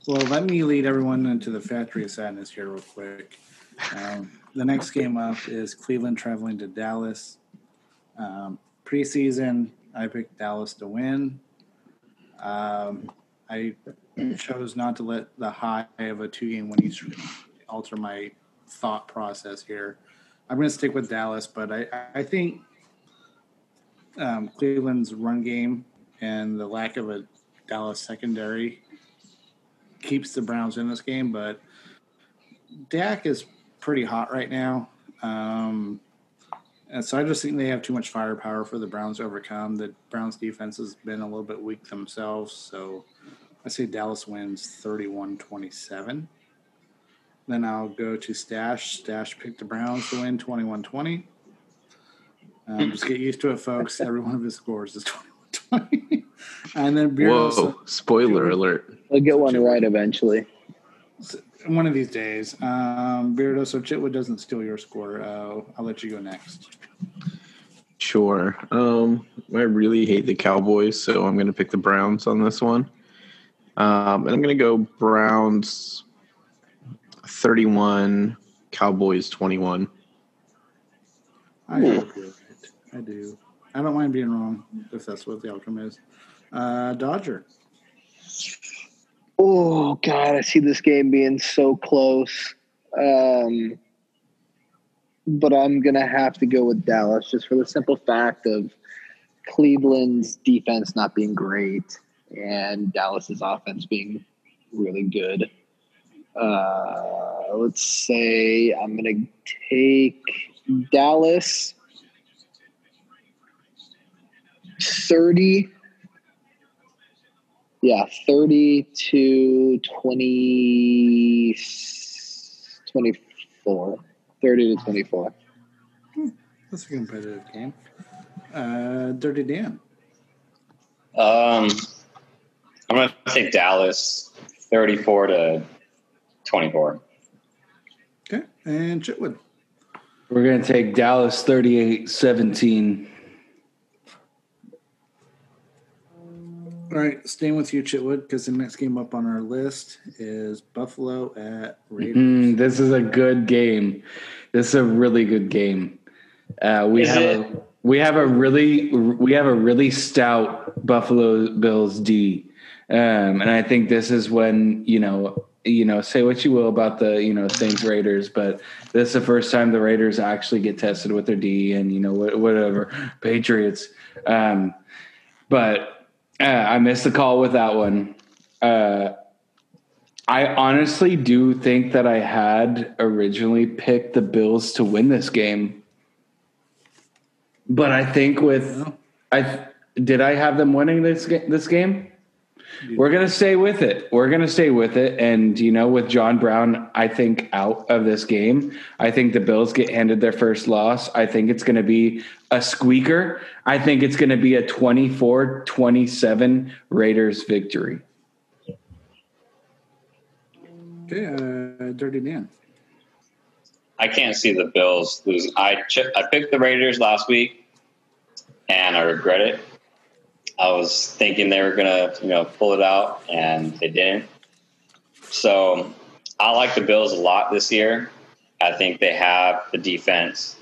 Well, let me lead everyone into the factory of sadness here, real quick. Um, the next game up is Cleveland traveling to Dallas. Um, preseason, I picked Dallas to win. Um, I chose not to let the high of a two game winning streak alter my thought process here. I'm going to stick with Dallas, but I, I think um, Cleveland's run game and the lack of a Dallas secondary keeps the Browns in this game, but Dak is pretty hot right now. Um, and so I just think they have too much firepower for the Browns to overcome. The Browns defense has been a little bit weak themselves. So I say Dallas wins 31 27. Then I'll go to Stash. Stash picked the Browns to win 21 20. Um, just get used to it, folks. Every one of his scores is 21 20. and then Beardo, Whoa, spoiler alert. I'll get one right eventually. one of these days. Um, Beardo, so Chitwood doesn't steal your score. Uh, I'll let you go next. Sure. Um, I really hate the Cowboys, so I'm going to pick the Browns on this one. Um, and I'm going to go Browns 31, Cowboys 21. I hope you're. I do. I don't mind being wrong if that's what the outcome is. Uh, Dodger. Oh God, I see this game being so close. Um, but I'm gonna have to go with Dallas just for the simple fact of Cleveland's defense not being great and Dallas's offense being really good. Uh, let's say I'm gonna take Dallas thirty yeah, 30 to 20, 24. 30 to 24. That's a competitive game. Uh, Dirty Dan. Um, I'm going to take Dallas 34 to 24. Okay. And Chitwood. We're gonna take Dallas 38-17. All right. Staying with you, Chitwood, because the next game up on our list is Buffalo at Raiders. Mm, this is a good game. This is a really good game. Uh, we Is have it? a we have a really we have a really stout Buffalo Bills D, um, and I think this is when you know you know, say what you will about the you know Saints Raiders, but this is the first time the Raiders actually get tested with their D and you know whatever Patriots. Um, but uh, I missed the call with that one. Uh, I honestly do think that I had originally picked the Bills to win this game, but I think with I did I have them winning this this game. We're gonna stay with it. We're gonna stay with it, and you know, with John Brown, I think out of this game, I think the Bills get handed their first loss. I think it's gonna be a squeaker. I think it's gonna be a 24-27 Raiders victory. Okay, uh, Dirty Dan. I can't see the Bills losing. I ch- I picked the Raiders last week, and I regret it. I was thinking they were gonna, you know, pull it out, and they didn't. So I like the Bills a lot this year. I think they have the defense.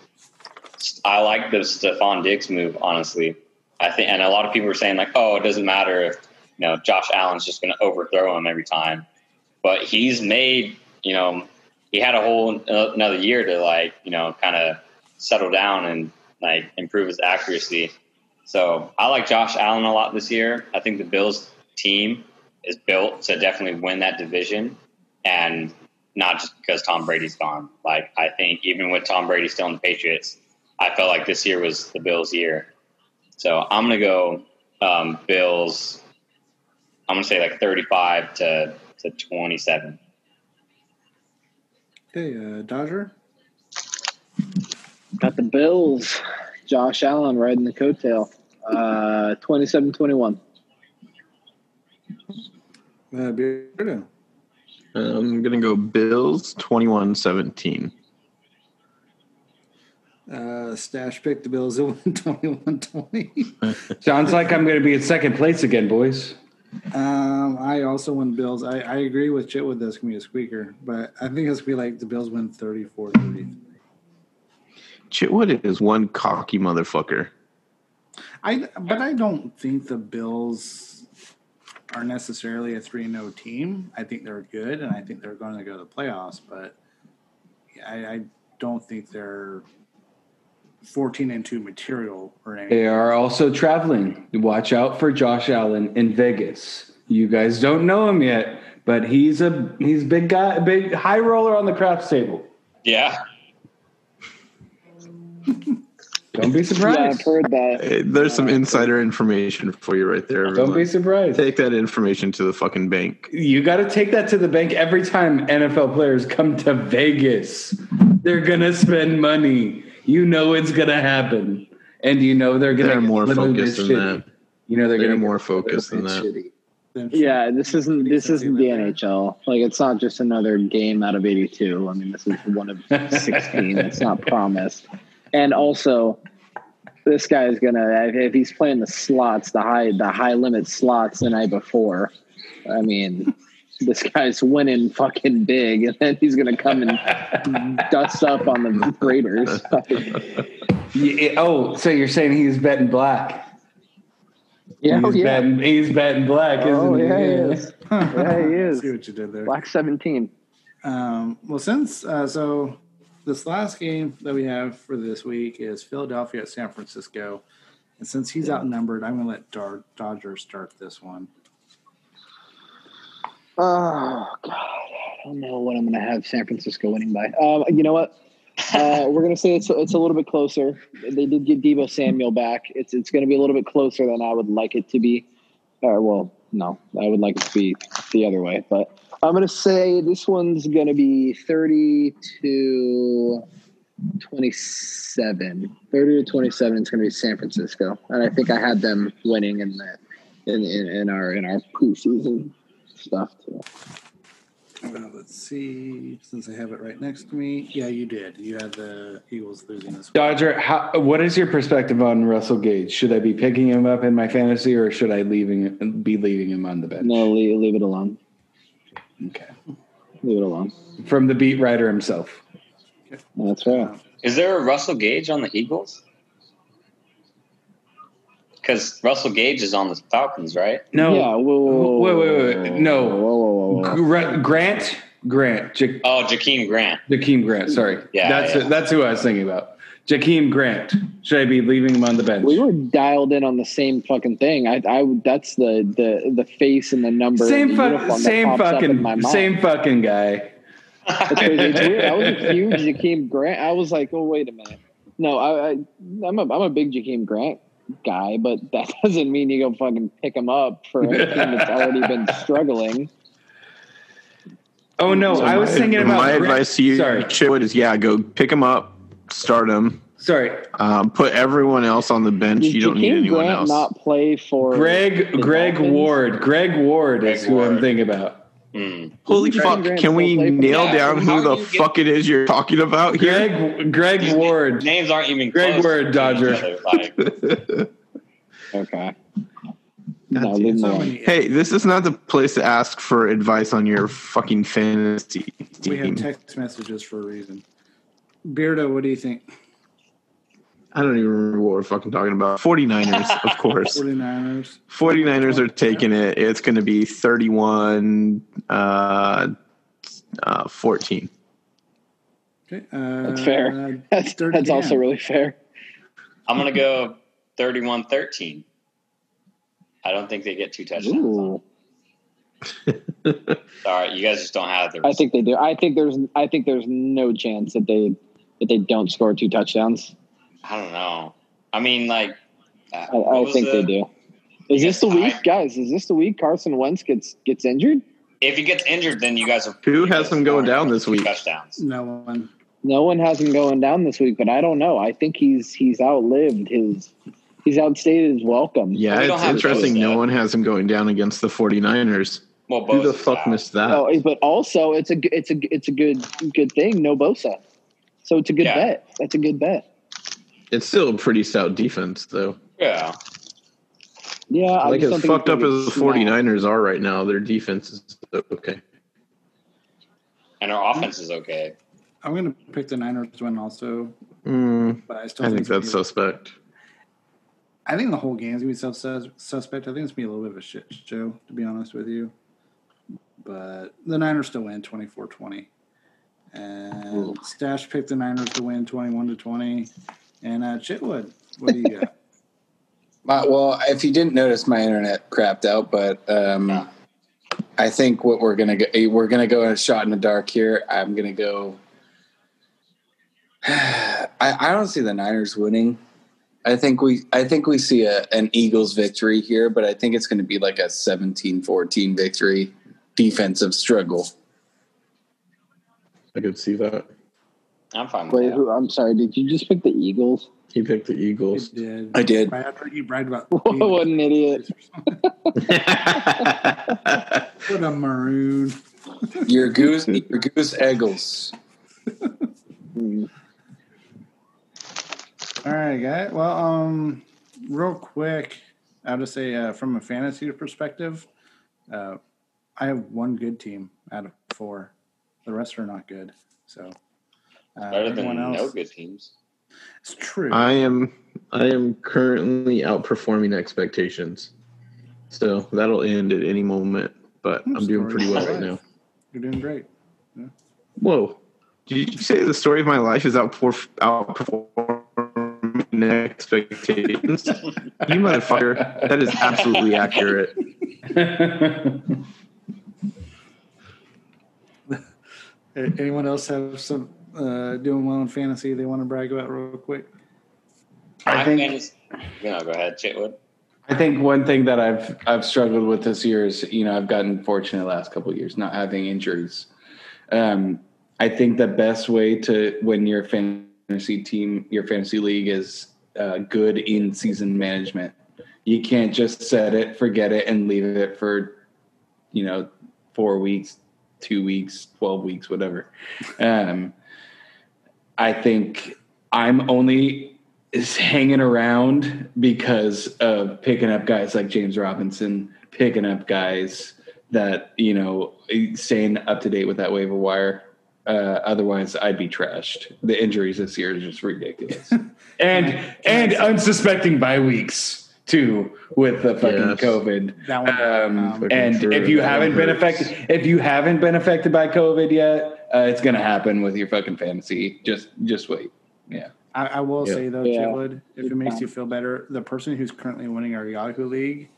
I like the Stefon Diggs move, honestly. I think, and a lot of people were saying like, "Oh, it doesn't matter if you know Josh Allen's just going to overthrow him every time," but he's made, you know, he had a whole another year to like, you know, kind of settle down and like improve his accuracy. So I like Josh Allen a lot this year. I think the Bills team is built to definitely win that division, and not just because Tom Brady's gone. Like I think even with Tom Brady still in the Patriots, I felt like this year was the Bills' year. So I'm gonna go um, Bills. I'm gonna say like 35 to to 27. Okay, uh, Dodger. Got the Bills. Josh Allen riding the coattail. Uh, 27-21. Uh, Beardo. I'm gonna go Bills 21-17. Uh, Stash picked the Bills at 21-20. Sounds like I'm going to be in second place again, boys. Um, I also won Bills. I, I agree with Chit Chitwood that's gonna be a squeaker, but I think it's gonna be like the Bills win 34-30. Chitwood is one cocky motherfucker. I but I don't think the Bills are necessarily a 3-0 team. I think they're good and I think they're going to go to the playoffs, but I, I don't think they're 14 and 2 material or anything. They are also traveling. Watch out for Josh Allen in Vegas. You guys don't know him yet, but he's a he's big guy, big high roller on the craps table. Yeah, Don't be Yeah, surprised. I've heard that. Hey, There's some insider information for you right there. Don't be surprised. Take that information to the fucking bank. You got to take that to the bank every time NFL players come to Vegas. They're gonna spend money. You know it's gonna happen, and you know they're gonna They're more a little bit focused than shitty. that. You know they're, They're gonna more get a little focused than that. shitty. Yeah, this isn't this isn't the NHL. Like it's not just another game out of 82. I mean, this is one of 16. it's not promised. And also, this guy is gonna if- if he's playing the slots, the high the high limit slots the night before. I mean, this guy's winning fucking big, and then he's gonna come and dust up on the Raiders. Yeah, oh, so you're saying he's betting black? yeah, oh, he's yeah. betting. He's betting black, isn't Oh, he? yeah, he is. Yeah, he is. See what you did there. Black 17. Um, well, since uh, so this last game that we have for this week is Philadelphia at San Francisco, and since he's outnumbered, I'm going to let Dar- Dodgers start this one. Oh God, I don't know what I'm going to have San Francisco winning by. Um, you know what? Uh, we're going to say it's it's a little bit closer. They did get Deebo Samuel back. It's it's going to be a little bit closer than I would like it to be. Or well, no, I would like it to be the other way. But I'm going to say this one's going to be 30 to 27. 30 to 27 is going to be San Francisco, and I think I had them winning in the in in, in our in our preseason stuff too. Uh, let's see, since I have it right next to me. Yeah, you did. You had the Eagles losing this week. Dodger, how, what is your perspective on Russell Gage? Should I be picking him up in my fantasy, or should I leaving be leaving him on the bench? No, leave, leave it alone. Okay. Leave it alone. From the beat writer himself. That's right. is there a Russell Gage on the Eagles? because Russell Gage is on the Falcons, right? No. Yeah. Whoa, whoa, Wait, wait, wait. No. Whoa, whoa, whoa, whoa. Grant, Grant, ja- Oh, Jakeem Grant. Jakeem Grant. Sorry, Yeah, that's yeah. that's who I was thinking about. Jakeem Grant. Should I be leaving him on the bench? We were dialed in on the same fucking thing. I, I that's the the the face and the number. same and the fuck, uniform that same pops up in fucking, my same fucking guy. That's crazy. I was a huge Jakeem Grant. I was like, oh wait a minute. No, I, I I'm a I'm a big Jakeem Grant guy, but that doesn't mean you go fucking pick him up for a team that's already been struggling. Oh no, So I was my- thinking about my Grant- advice to you, Sorry, Chitwood, is yeah, go pick him up, start him, sorry. um, put everyone else on the bench. Did You don't need Jakeem anyone Grant else. not play for Greg Greg Dolphins? Ward. Greg Ward is Greg who I'm thinking about. Hmm. Holy Jakeem fuck! Grant Can we still play for- nail Yeah, down who the do get- fuck it is you're talking about here? Greg Greg Ward. Names aren't even Greg close Ward, Dodger. other, Like, Okay. No, damn. leave him So Hey, this is not the place to ask for advice on your fucking fantasy Team. we have text messages for a reason. Beardo, what do you think? I don't even remember what we're fucking talking about. 49ers, of course. 49ers. 49ers are taking it. It's going to be 31 uh, uh, 14. Okay, uh, That's fair. That's Dirty that's also really fair. I'm gonna go 31-13. I don't think they get two touchdowns. Ooh. All right, you guys just don't have the. I think they do. I think there's I think there's no chance that they that they don't score two touchdowns. I don't know. I mean, like, uh, I, I think the- they do. Is this the I- week, guys? Is this the week Carson Wentz gets gets injured? If he gets injured, then you guys are. Who has him going down this week? Touchdowns. No one. No one has him going down this week, but I don't know. I think he's he's outlived his he's outstated his welcome. Yeah, We it's interesting. No one has him going down against the 49ers. Well, Who the fuck out. missed that? Oh, but also it's a it's a it's a good good thing. No Bosa, so it's a good Yeah. bet. That's a good bet. It's still a pretty stout defense, though. Yeah, Yeah, I like just as fucked up as the be smacked. 49ers are right now, their defense is okay. and our offense is okay. I'm going to pick the Niners to win also, Mm, but I still I think, think that's be- suspect. I think the whole game's going to be sus- sus- suspect. I think it's going to be a little bit of a shit show, to be honest with you. But the Niners still win 24 20. And Stash picked the Niners to win 21 to 20. And uh, Chitwood, what do you got? My, well, if you didn't notice, my internet crapped out, but um, I think what we're gonna go, we're gonna go a shot in the dark here. I'm gonna go. I, I don't see the Niners winning. I think we I think we see a, an Eagles victory here, but I think it's going to be like a 17-14 victory, defensive struggle. I could see that. I'm fine with Wait, that. who, I'm sorry. Did you just pick the Eagles? He picked the He Eagles. did. I did. Right after he bragged about what an idiot! What a maroon. Your goose, your goose eagles. Hmm. All right, guy. Well, um, real quick, I'll just say uh, from a fantasy perspective, uh, I have one good team out of four. The rest are not good. So uh, Better than else, no good teams. It's true. I am I am currently outperforming expectations. So that'll end at any moment, but I'm doing pretty well right now. You're doing great. Whoa. Did you say the story of my life is outperf- outperforming expectations? you motherfucker. That is absolutely accurate. A- Anyone else have some uh, doing well in fantasy they want to brag about real quick? I My think- fantasy- No, go ahead, Chitwood. I think one thing that I've I've struggled with this year is you know I've gotten fortunate the last couple of years not having injuries. Um, I think the best way to win your fantasy team, your fantasy league, is uh, good in season management. You can't just set it, forget it, and leave it for you know four weeks, two weeks, twelve weeks, whatever. Um, I think I'm only is hanging around because of picking up guys like James Robinson, picking up guys that you know staying up to date with that waiver wire. Uh, otherwise, I'd be trashed. The injuries this year is just ridiculous, and and unsuspecting bye weeks. Too with the fucking Yes. COVID. That one, Um, um, and true. if you That haven't been hurts. affected, if you haven't been affected by COVID yet, uh, it's gonna happen with your fucking fantasy. Just just wait. Yeah. I, I will Yeah. say though, Yeah. Chitwood, if it makes you feel better, the person who's currently winning our Yahoo League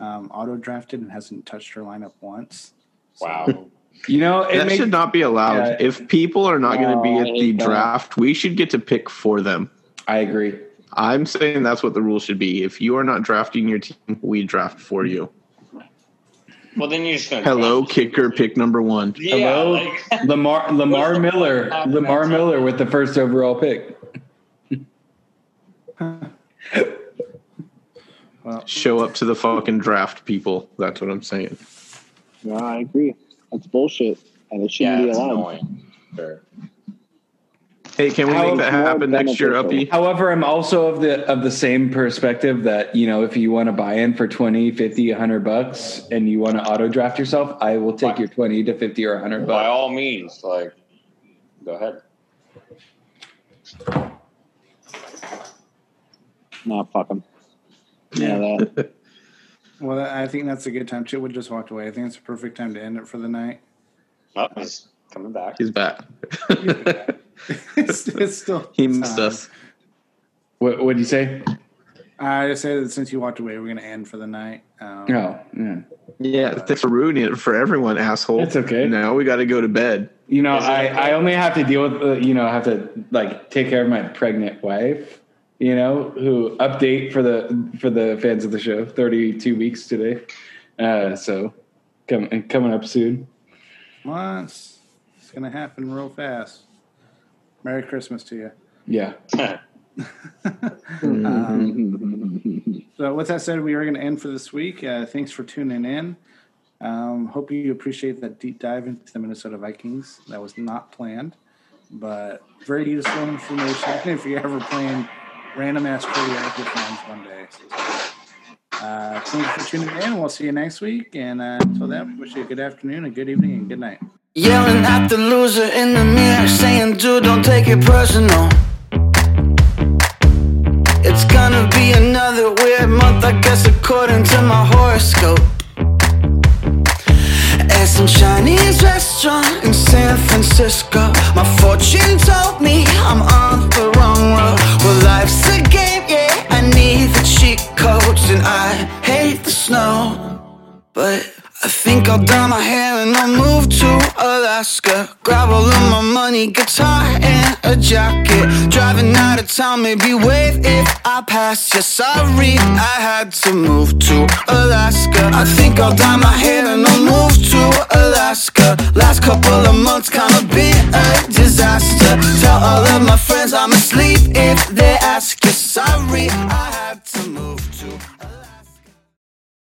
um, auto drafted and hasn't touched her lineup once. So, Wow. You know, it that makes, should not be allowed. Yeah. If people are not going to be at the that. draft, we should get to pick for them. I agree. I'm saying that's what the rule should be. If you are not drafting your team, we draft for you. Well, then you're just gonna. Hello, draft- kicker, pick number one. Yeah, Hello, like- Lamar Lamar Miller, point of having Lamar Miller with the first overall pick. Show up to the fucking draft, people. That's what I'm saying. No, I agree. That's bullshit, and it shouldn't yeah, be it's allowed. annoying. Sure. Hey, can we make that happen next year, beneficial. Uppy? However, I'm also of the of the same perspective that, you know, if you want to buy in for 20, 50, 100 bucks and you want to auto draft yourself, I will take your 20 to 50 or 100 By all means, like, go ahead. Nah, fuck them. Yeah, that. well, I think that's a good time. Chitwood just walked away. I think it's a perfect time to end it for the night. Oh, he's coming back. He's back. It's, it's still he missed time. us. What what'd you say? I just say that since you walked away, we're going to end for the night. Um, Oh, yeah. Yeah, thanks for ruining it for everyone, asshole. It's okay. Now we got to go to bed. You know, I. I only have to deal with, uh, you know, I have to like take care of my pregnant wife, you know, who update for the for the fans of the show, 32 weeks today. Uh, so coming coming up soon. Well, it's, it's going to happen real fast. Merry Christmas to you. Yeah. Um, so, with that said, we are going to end for this week. Uh, thanks for tuning in. Um, hope you appreciate that deep dive into the Minnesota Vikings. That was not planned, but very useful information if you're ever playing random ass trivia with your friends one day. Uh, thank you for tuning in. We'll see you next week. And uh, until then, wish you a good afternoon, a good evening, and good night. Yelling at the loser in the mirror, saying, dude, don't take it personal. It's gonna be another weird month, I guess, according to my horoscope. At some Chinese restaurant in San Francisco, my fortune told me I'm on the wrong road. Well, life's a game, yeah, I need the cheat codes, and I hate the snow. But I think I'll dye my hair and I'll move to Alaska. Grab all of my money, guitar and a jacket. Driving out of town, maybe wave if I pass. Yeah, sorry, I had to move to Alaska. I think I'll dye my hair and I'll move to Alaska. Last couple of months kinda been a disaster. Tell all of my friends I'm asleep if they ask. Yeah, sorry, I